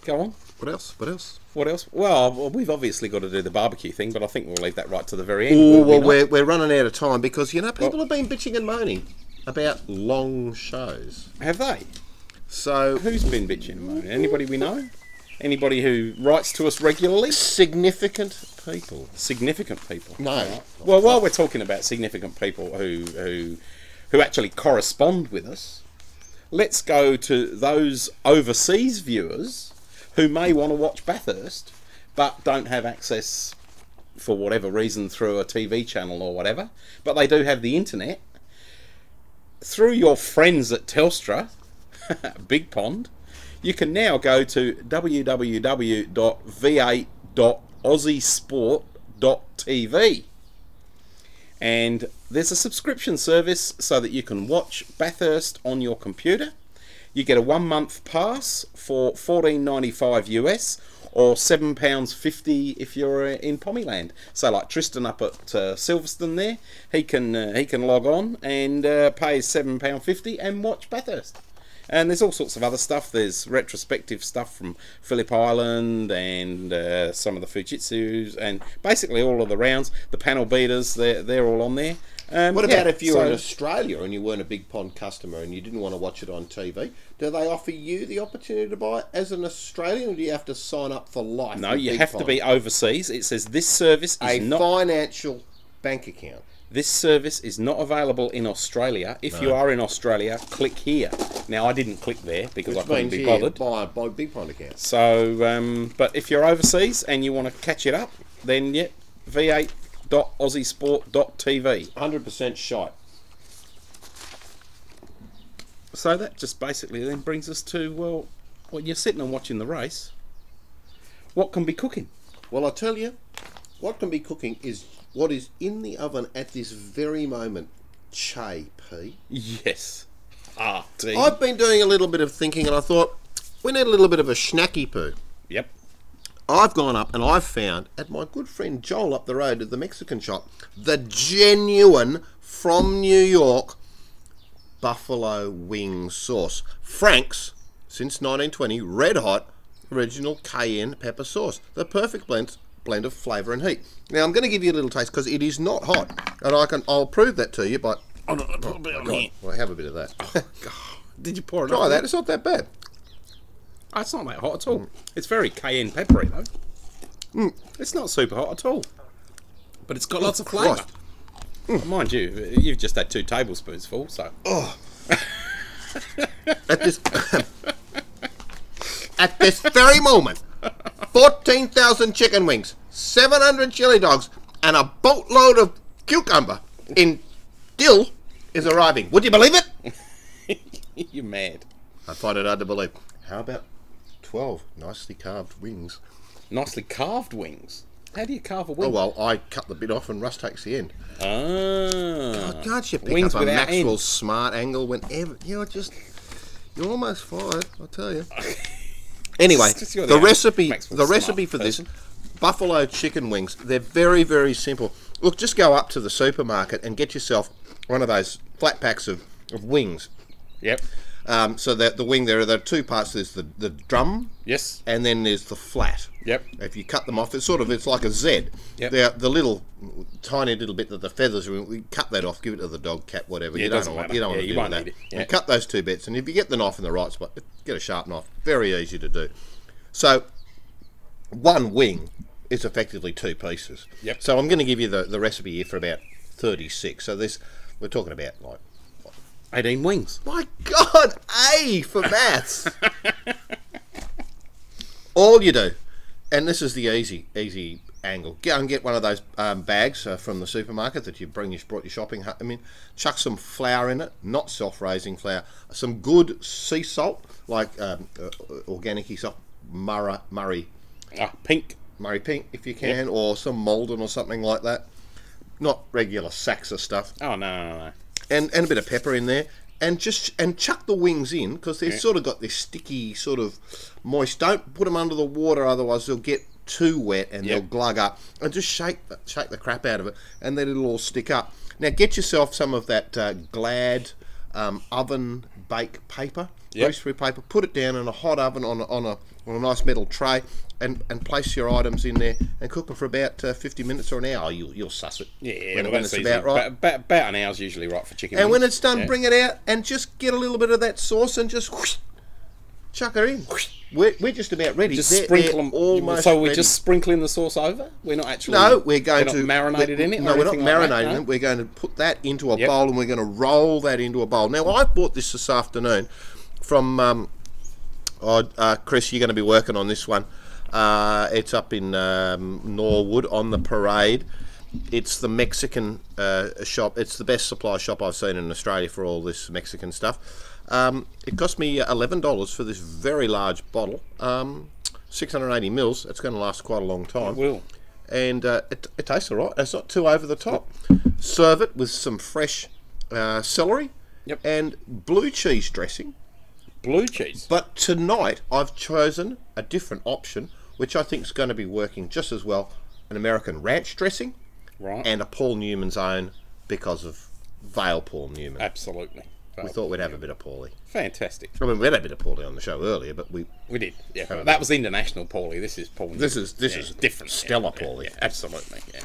Speaker 2: Go on.
Speaker 1: What else? What else?
Speaker 2: What else? Well, we've obviously got to do the barbecue thing, but I think we'll leave that right to the very end.
Speaker 1: Oh,
Speaker 2: we
Speaker 1: well,
Speaker 2: not?
Speaker 1: we're, we're running out of time because, you know, people
Speaker 2: Well-
Speaker 1: have been bitching and moaning about long shows.
Speaker 2: Have they?
Speaker 1: So,
Speaker 2: Who's been bitching and moaning? Anybody we know? Anybody who writes to us regularly?
Speaker 1: significant people.
Speaker 2: Significant people.
Speaker 1: No.
Speaker 2: Well, while we're talking about significant people who who who actually correspond with us, let's go to those overseas viewers who may want to watch Bathurst but don't have access for whatever reason through a TV channel or whatever, but they do have the internet. Through your friends at Telstra, BigPond, you can now go to www.v8.aussiesport.tv and there's a subscription service so that you can watch Bathurst on your computer. You get a one month pass for fourteen ninety five US or seven pounds fifty if you're uh, in Pommyland. So like Tristan up at uh, Silverstone there, he can uh, he can log on and uh, pay seven pound fifty and watch Bathurst. And there's all sorts of other stuff. There's retrospective stuff from Phillip Island and uh, some of the Fujitsu's and basically all of the rounds. The panel beaters, they're, they're all on there. Um,
Speaker 1: What
Speaker 2: yeah,
Speaker 1: about if you were
Speaker 2: so-
Speaker 1: in Australia and you weren't a BigPond customer and you didn't want to watch it on TV? Do they offer you the opportunity to buy it as an Australian, or do you have to sign up for life?
Speaker 2: No, you
Speaker 1: Big
Speaker 2: have to be overseas. It says this service is not.
Speaker 1: a
Speaker 2: not
Speaker 1: financial bank account.
Speaker 2: This service is not available in Australia. If you are in Australia, click here. Now, I didn't click there because I
Speaker 1: Which
Speaker 2: couldn't
Speaker 1: means
Speaker 2: be
Speaker 1: yeah,
Speaker 2: bothered.
Speaker 1: buy, buy BigPond account.
Speaker 2: So, um, but if you're overseas and you want to catch it up, then yeah, v8.aussiesport.tv.
Speaker 1: 100% shite.
Speaker 2: So that just basically then brings us to well, well, you're sitting and watching the race. What can be cooking?
Speaker 1: Well, I tell you, what can be cooking is what is in the oven at this very moment. Che P.
Speaker 2: Yes. ah
Speaker 1: I've been doing a little bit of thinking, and I thought we need a little bit of a snacky poo.
Speaker 2: Yep.
Speaker 1: I've gone up and I've found at my good friend Joel up the road at the Mexican shop the genuine from New York buffalo wing sauce. Frank's since 1920 red hot original cayenne pepper sauce. The perfect blend blend of flavour and heat. Now I'm going to give you a little taste because it is not hot, and I can I'll prove that to you. But
Speaker 2: Oh, no, put a bit oh, on here.
Speaker 1: well, have a bit of that.
Speaker 2: Oh, Did you pour it
Speaker 1: Try that. It's not that bad.
Speaker 2: Oh, it's not that hot at all. It's very cayenne peppery though. Mm. It's not super hot at all, but it's got lots of oh, flavour.
Speaker 1: Christ. Mm. Mm.
Speaker 2: Mind you, you've just had two tablespoons full, so
Speaker 1: at this at this very moment, fourteen thousand chicken wings, seven hundred chili dogs, and a boatload of cucumber in dill is arriving. Would you believe it?
Speaker 2: you're mad.
Speaker 1: I find it hard to believe. How about twelve nicely carved wings?
Speaker 2: Nicely carved wings. How do you carve a wing?
Speaker 1: Oh well, I cut the bit off and Russ takes the end.
Speaker 2: Ah.
Speaker 1: Can't you pick
Speaker 2: Wings
Speaker 1: up a Maxwell. Smart angle whenever you're just you're almost fired, I tell you. Anyway, the
Speaker 2: the
Speaker 1: recipe
Speaker 2: Maxwell
Speaker 1: the recipe for this buffalo chicken wings, they're very very simple. Look, just go up to the supermarket and get yourself one of those flat packs of, of wings.
Speaker 2: Yep.
Speaker 1: Um, so that the wing there are the two parts. There's the, the drum
Speaker 2: Yes.
Speaker 1: and then there's the flat.
Speaker 2: Yep.
Speaker 1: If you cut them off, it's sort of it's like a Z.
Speaker 2: Yep.
Speaker 1: They're the little tiny little bit that the feathers are. in, We cut that off, give it to the dog, cat, whatever.
Speaker 2: Yeah,
Speaker 1: you don't want you don't
Speaker 2: Yeah,
Speaker 1: want to
Speaker 2: you
Speaker 1: do
Speaker 2: won't
Speaker 1: that.
Speaker 2: Yeah.
Speaker 1: And cut those two bits, and if you get the knife in the right spot, get a sharp knife. Very easy to do. So one wing is effectively two pieces.
Speaker 2: Yep.
Speaker 1: So I'm going to give you the, the recipe here for about 36. So this we're talking about like
Speaker 2: 18 wings.
Speaker 1: my God, A for maths. All you do, and this is the easy, easy angle. Go and get one of those um, bags uh, from the supermarket that you bring your brought your shopping I mean, Chuck some flour in it, not self-raising flour. Some good sea salt, like um, uh, organic sea salt, Murray, Murray,
Speaker 2: Ah, pink.
Speaker 1: Murray Pink, if you can, or some Maldon or something like that. Not regular sacks of stuff
Speaker 2: Oh, no, no, no.
Speaker 1: and, and a bit of pepper in there, and just and chuck the wings in because they've sort of got this sticky sort of moist. Don't put them under the water, otherwise they'll get too wet and
Speaker 2: Yep.
Speaker 1: they'll glug up. And just shake the, shake the crap out of it, and then it'll all stick up. Now get yourself some of that uh, Glad um, oven bake paper,
Speaker 2: Yep.
Speaker 1: grease-free paper. Put it down in a hot oven on a, on a on a nice metal tray. And, and place your items in there and cook them for about uh, 50 minutes or an hour. You'll, you'll suss it
Speaker 2: Yeah,
Speaker 1: when,
Speaker 2: well,
Speaker 1: when it's about right.
Speaker 2: About, about, an hour's usually right for chicken
Speaker 1: And when it's done,
Speaker 2: Yeah.
Speaker 1: bring it out and just get a little bit of that sauce and just whoosh, chuck her in. We're, we're just about ready.
Speaker 2: Just
Speaker 1: They're-
Speaker 2: sprinkle
Speaker 1: they're
Speaker 2: them.
Speaker 1: Almost
Speaker 2: so we're
Speaker 1: ready.
Speaker 2: just sprinkling the sauce over. We're not actually.
Speaker 1: no, we're going
Speaker 2: not
Speaker 1: to
Speaker 2: marinate
Speaker 1: it
Speaker 2: in it.
Speaker 1: No, we're not
Speaker 2: anything like
Speaker 1: marinating
Speaker 2: that, no?
Speaker 1: it. We're going to put that into a
Speaker 2: Yep.
Speaker 1: bowl and we're going to roll that into a bowl. Now, I bought this this afternoon from um, oh, uh, Chris. You're going to be working on this one. Uh, it's up in um, Norwood on the parade. It's the Mexican uh, shop. It's the best supply shop I've seen in Australia for all this Mexican stuff. Um, it cost me eleven dollars for this very large bottle, um, 680 mils. It's going to last quite a long time
Speaker 2: Will.
Speaker 1: and uh, it, it tastes all right. It's not too over the top. Serve it with some fresh uh, celery
Speaker 2: Yep.
Speaker 1: and blue cheese dressing.
Speaker 2: Blue cheese.
Speaker 1: But tonight I've chosen a different option, which I think is going to be working just as well. An American ranch dressing
Speaker 2: Right.
Speaker 1: and a Paul Newman's own because of Vale Paul Newman.
Speaker 2: Absolutely.
Speaker 1: We thought we'd have a bit of Paulie.
Speaker 2: Fantastic.
Speaker 1: I mean, we had a bit of Paulie on the show earlier, but we
Speaker 2: We did. Yeah. That was international Paulie. This is Paul.
Speaker 1: This is- this
Speaker 2: Yeah,
Speaker 1: is
Speaker 2: different.
Speaker 1: stellar
Speaker 2: yeah,
Speaker 1: Paulie.
Speaker 2: Yeah, absolutely. Yeah.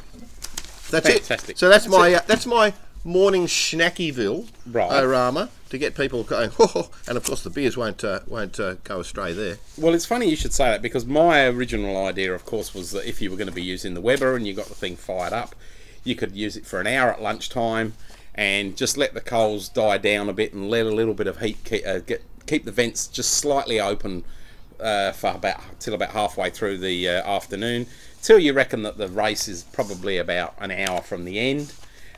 Speaker 1: That's
Speaker 2: Fantastic.
Speaker 1: it. So that's my uh, that's my morning Schnackyville
Speaker 2: Right.
Speaker 1: orama to get people going. Oh, and of course the beers won't uh, won't uh, go astray there.
Speaker 2: Well, it's funny you should say that because my original idea, of course, was that if you were going to be using the Weber and you got the thing fired up, you could use it for an hour at lunchtime and just let the coals die down a bit and let a little bit of heat keep, uh, get, keep the vents just slightly open uh, for about till about halfway through the uh, afternoon till you reckon that the race is probably about an hour from the end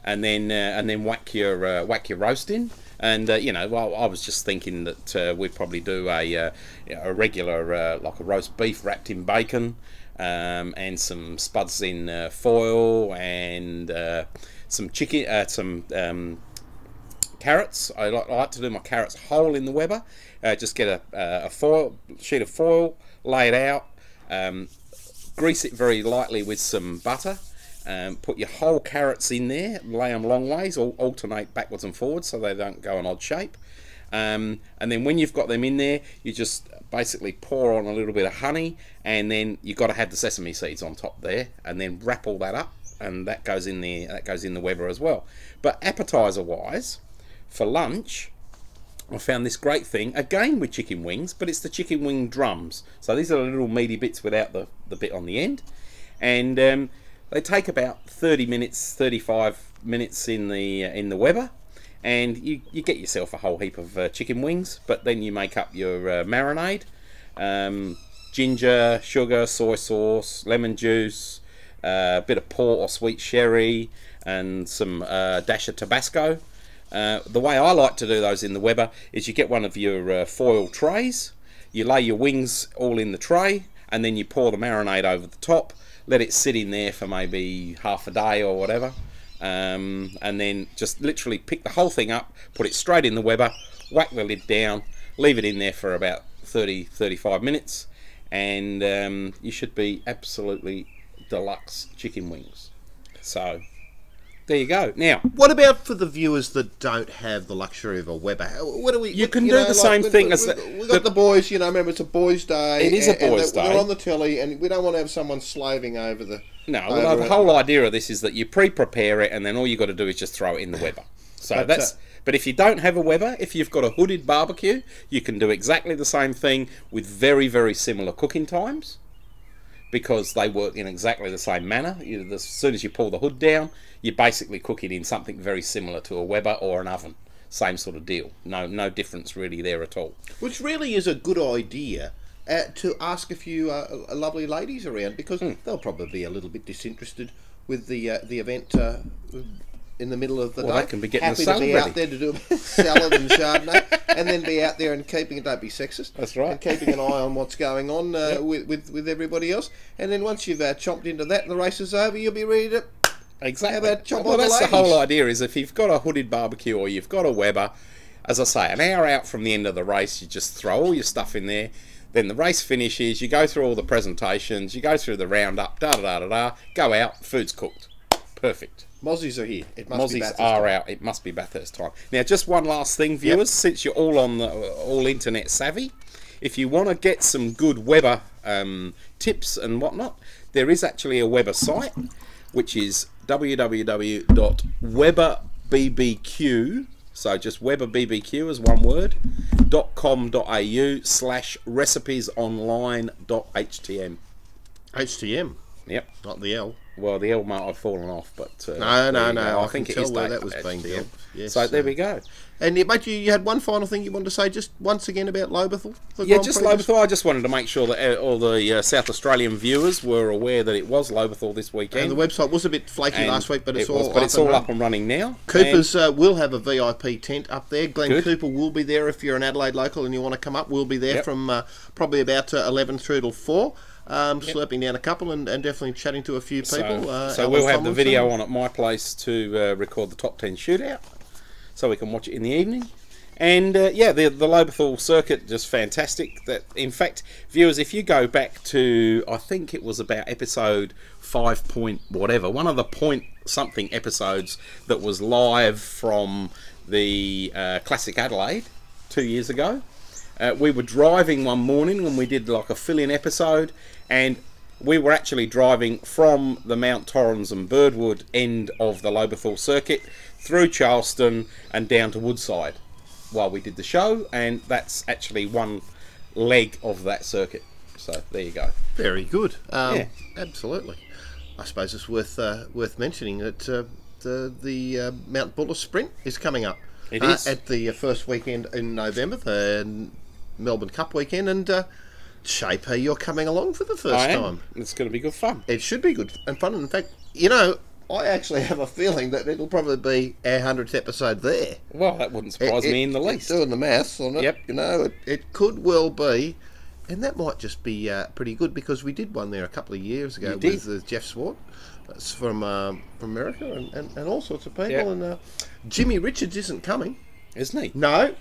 Speaker 2: and then uh, and then whack your uh, whack your roast in. And uh, you know, well, I was just thinking that we'd probably do a a regular like a roast beef wrapped in bacon, um, and some spuds in foil, and some chicken, some um, carrots. I like, I like to do my carrots whole in the Weber. Uh, just get a, a foil sheet of foil, lay it out, um, grease it very lightly with some butter. Um, put your whole carrots in there, lay them long ways, al- alternate backwards and forwards so they don't go an odd shape. Um, and then when you've got them in there, you just basically pour on a little bit of honey, and then you've got to have the sesame seeds on top there, and then wrap all that up, and that goes in there. That goes in the Weber as well. But appetizer wise, for lunch, I found this great thing again with chicken wings, but it's the chicken wing drums. So these are the little meaty bits without the, the bit on the end, and um, they take about thirty minutes, thirty five minutes in the uh, in the Weber, and you, you get yourself a whole heap of uh, chicken wings. But then you make up your uh, marinade, um, ginger, sugar, soy sauce, lemon juice, uh, a bit of port or sweet sherry, and some uh, dash of Tabasco. The way I like to do those in the Weber is you get one of your foil trays, you lay your wings all in the tray, and then you pour the marinade over the top, let it sit in there for maybe half a day or whatever, um, and then just literally pick the whole thing up, put it straight in the Weber, whack the lid down, leave it in there for about 30 35 minutes, and um, you should be absolutely deluxe chicken wings. So, there you go. Now,
Speaker 1: What about for the viewers that don't have the luxury of a Weber? What do we?
Speaker 2: You
Speaker 1: what-
Speaker 2: can do the same
Speaker 1: we-
Speaker 2: thing
Speaker 1: we,
Speaker 2: as
Speaker 1: we,
Speaker 2: the-
Speaker 1: we got
Speaker 2: the-
Speaker 1: the boys. You know, remember it's a boys' day.
Speaker 2: It is a
Speaker 1: and- and
Speaker 2: boys' day.
Speaker 1: They're on the telly, and we don't want to have someone slaving over the.
Speaker 2: No,
Speaker 1: over
Speaker 2: well, the whole idea of this is that you pre-prepare it, and then all you got to do is just throw it in the Weber. So
Speaker 1: But,
Speaker 2: that's.
Speaker 1: uh,
Speaker 2: but if you don't have a Weber, if you've got a hooded barbecue, you can do exactly the same thing with very, very similar cooking times, because they work in exactly the same manner. You, as soon as you pull the hood down, you basically cook it in something very similar to a Weber or an oven. Same sort of deal. No, no difference really there at all.
Speaker 1: Which really is a good idea uh, to ask a few uh, lovely ladies around because
Speaker 2: Hmm.
Speaker 1: they'll probably be a little bit disinterested with the uh, the event uh, in the middle of the
Speaker 2: Well,
Speaker 1: day.
Speaker 2: they can be getting
Speaker 1: Happy
Speaker 2: the
Speaker 1: to be
Speaker 2: salad
Speaker 1: out there to do salad and chardonnay, and then be out there and keeping it don't be sexist.
Speaker 2: That's right.
Speaker 1: And keeping an eye on what's going on uh, with, with with everybody else, and then once you've uh, chomped into that and the race is over, you'll be ready to.
Speaker 2: Exactly.
Speaker 1: How about chop
Speaker 2: well,
Speaker 1: on the
Speaker 2: that's the
Speaker 1: ladies?
Speaker 2: whole idea. Is if you've got a hooded barbecue or you've got a Weber, as I say, an hour out from the end of the race, you just throw all your stuff in there. Then the race finishes. You go through all the presentations. You go through the roundup. Da da da da da. Go out. Food's cooked. Perfect.
Speaker 1: Mozzies are here. It must be
Speaker 2: Mozzies are
Speaker 1: time.
Speaker 2: out. It must be Bathurst time. Now, just one last thing, viewers. Since you're all on the all internet savvy, if you want to get some good Weber um, tips and whatnot, there is actually a Weber site, which is www.weberbbq. So just Weber BBQ as one word. .com.au slash recipes online htm.
Speaker 1: HTM,
Speaker 2: Yep.
Speaker 1: not the L.
Speaker 2: Well, the L might have fallen off, but uh,
Speaker 1: No, no, no,
Speaker 2: go.
Speaker 1: I
Speaker 2: think it
Speaker 1: tell where that was being built. Yes,
Speaker 2: so there
Speaker 1: uh,
Speaker 2: we go.
Speaker 1: And yeah, mate, you, you had one final thing you wanted to say, just once again about Lobethal.
Speaker 2: Yeah,
Speaker 1: Grand
Speaker 2: just
Speaker 1: Prix
Speaker 2: Lobethal. I just wanted to make sure that uh, all the uh, South Australian viewers were aware that it was Lobethal this weekend.
Speaker 1: And the website was a bit flaky
Speaker 2: And
Speaker 1: last week, but it's
Speaker 2: it
Speaker 1: all
Speaker 2: but
Speaker 1: up
Speaker 2: it's
Speaker 1: and
Speaker 2: all
Speaker 1: running.
Speaker 2: up and running now.
Speaker 1: Coopers uh, will have a VIP tent up there. Glenn
Speaker 2: Good.
Speaker 1: Cooper will be there if you're an Adelaide local and you want to come up. We'll be there
Speaker 2: Yep.
Speaker 1: from uh, probably about uh, 11 through till 4, um, slurping down a couple and, and definitely chatting to a few
Speaker 2: So,
Speaker 1: people. uh,
Speaker 2: so we'll have the video on at my place to uh, record the top ten shootout, so we can watch it in the evening. And uh, yeah, the the Lobethal circuit just fantastic. That in fact, viewers, if you go back to I think it was about episode five point whatever, one of the point something episodes that was live from the uh, Classic Adelaide two years ago. Uh, we were driving one morning when we did like a fill-in episode, and we were actually driving from the Mount Torrens and Birdwood end of the Lobethal circuit through Charleston and down to Woodside while we did the show, and that's actually one leg of that circuit. So there you go.
Speaker 1: Very good. Um,
Speaker 2: Yeah.
Speaker 1: Absolutely. I suppose it's worth uh, worth mentioning that uh, the the uh, Mount Buller Sprint is coming up.
Speaker 2: It
Speaker 1: uh,
Speaker 2: is.
Speaker 1: at the uh, first weekend in November, the Melbourne Cup weekend, and uh, Shaper, you're coming along for the first time.
Speaker 2: It's going to be good fun.
Speaker 1: It should be good and fun. In fact, you know, I actually have a feeling that it'll probably be our hundredth episode there.
Speaker 2: Well, that wouldn't surprise
Speaker 1: It-
Speaker 2: me in the least.
Speaker 1: Doing the maths on it,
Speaker 2: Yep.
Speaker 1: you know, it, it could well be, and that might just be uh, pretty good because we did one there a couple of years ago with uh, Jeff Zwart. That's from um, from America and, and, and all sorts of people.
Speaker 2: Yep.
Speaker 1: And uh, Jimmy Richards isn't coming.
Speaker 2: Isn't he?
Speaker 1: No,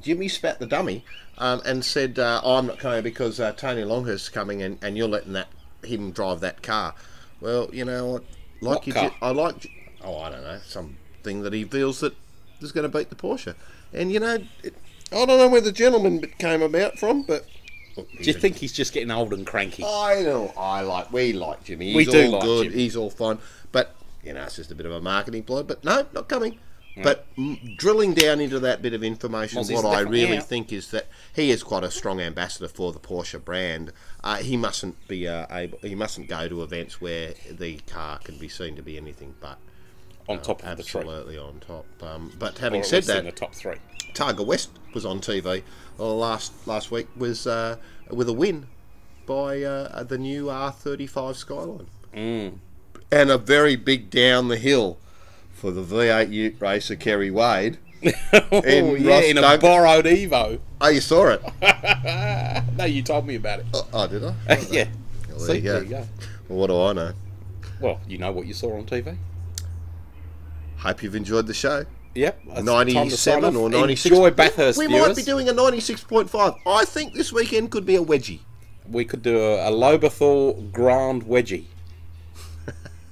Speaker 1: Jimmy spat the dummy um, and said, uh, "I'm not coming because uh, Tony Longhurst's coming, and, and you're letting that him drive that car." Well, you know, what? like
Speaker 2: What
Speaker 1: you, I like, oh, I don't know, something that he feels that is going to beat the Porsche, and you know, it, I don't know where the gentleman came about from, but.
Speaker 2: Do you think he's just getting old and cranky?
Speaker 1: I know. I like. We like Jimmy. He's
Speaker 2: We do
Speaker 1: all
Speaker 2: like
Speaker 1: good.
Speaker 2: Jimmy.
Speaker 1: He's all fine. But you know, it's just a bit of a marketing ploy. But no, not coming. But mm, drilling down into that bit of information,
Speaker 2: Mozzie's
Speaker 1: what I really
Speaker 2: out.
Speaker 1: think is that he is quite a strong ambassador for the Porsche brand. Uh, he mustn't be uh, able. He mustn't go to events where the car can be seen to be anything but
Speaker 2: on top of the tree.
Speaker 1: absolutely on top. Um, but having said
Speaker 2: least in
Speaker 1: that,
Speaker 2: the top three.
Speaker 1: Targa West was on TV last last week was uh, with a win by uh, the new R35 Skyline
Speaker 2: Mm.
Speaker 1: and a very big down the hill for the V8 Ute racer Kerry Wade.
Speaker 2: oh,
Speaker 1: In
Speaker 2: yeah, in a borrowed Evo.
Speaker 1: Oh, you saw it?
Speaker 2: no, you told me about it.
Speaker 1: Oh, oh, did I?
Speaker 2: yeah.
Speaker 1: Well,
Speaker 2: See,
Speaker 1: there you go.
Speaker 2: there you go.
Speaker 1: Well, what do I know?
Speaker 2: Well, you know what you saw on TV.
Speaker 1: Hope you've enjoyed the show.
Speaker 2: Yep. it's time to sign
Speaker 1: 97 or 96.
Speaker 2: Enjoy Bathurst,
Speaker 1: We
Speaker 2: viewers.
Speaker 1: might be doing a 96.5. I think this weekend could be a wedgie.
Speaker 2: we could do a, a Lobethal Grand Wedgie.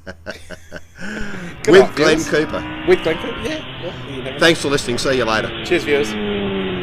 Speaker 1: With Glenn. Cooper.
Speaker 2: With Glenn Cooper, yeah. Well, you never know.
Speaker 1: Thanks for listening. See you later.
Speaker 2: Cheers, viewers.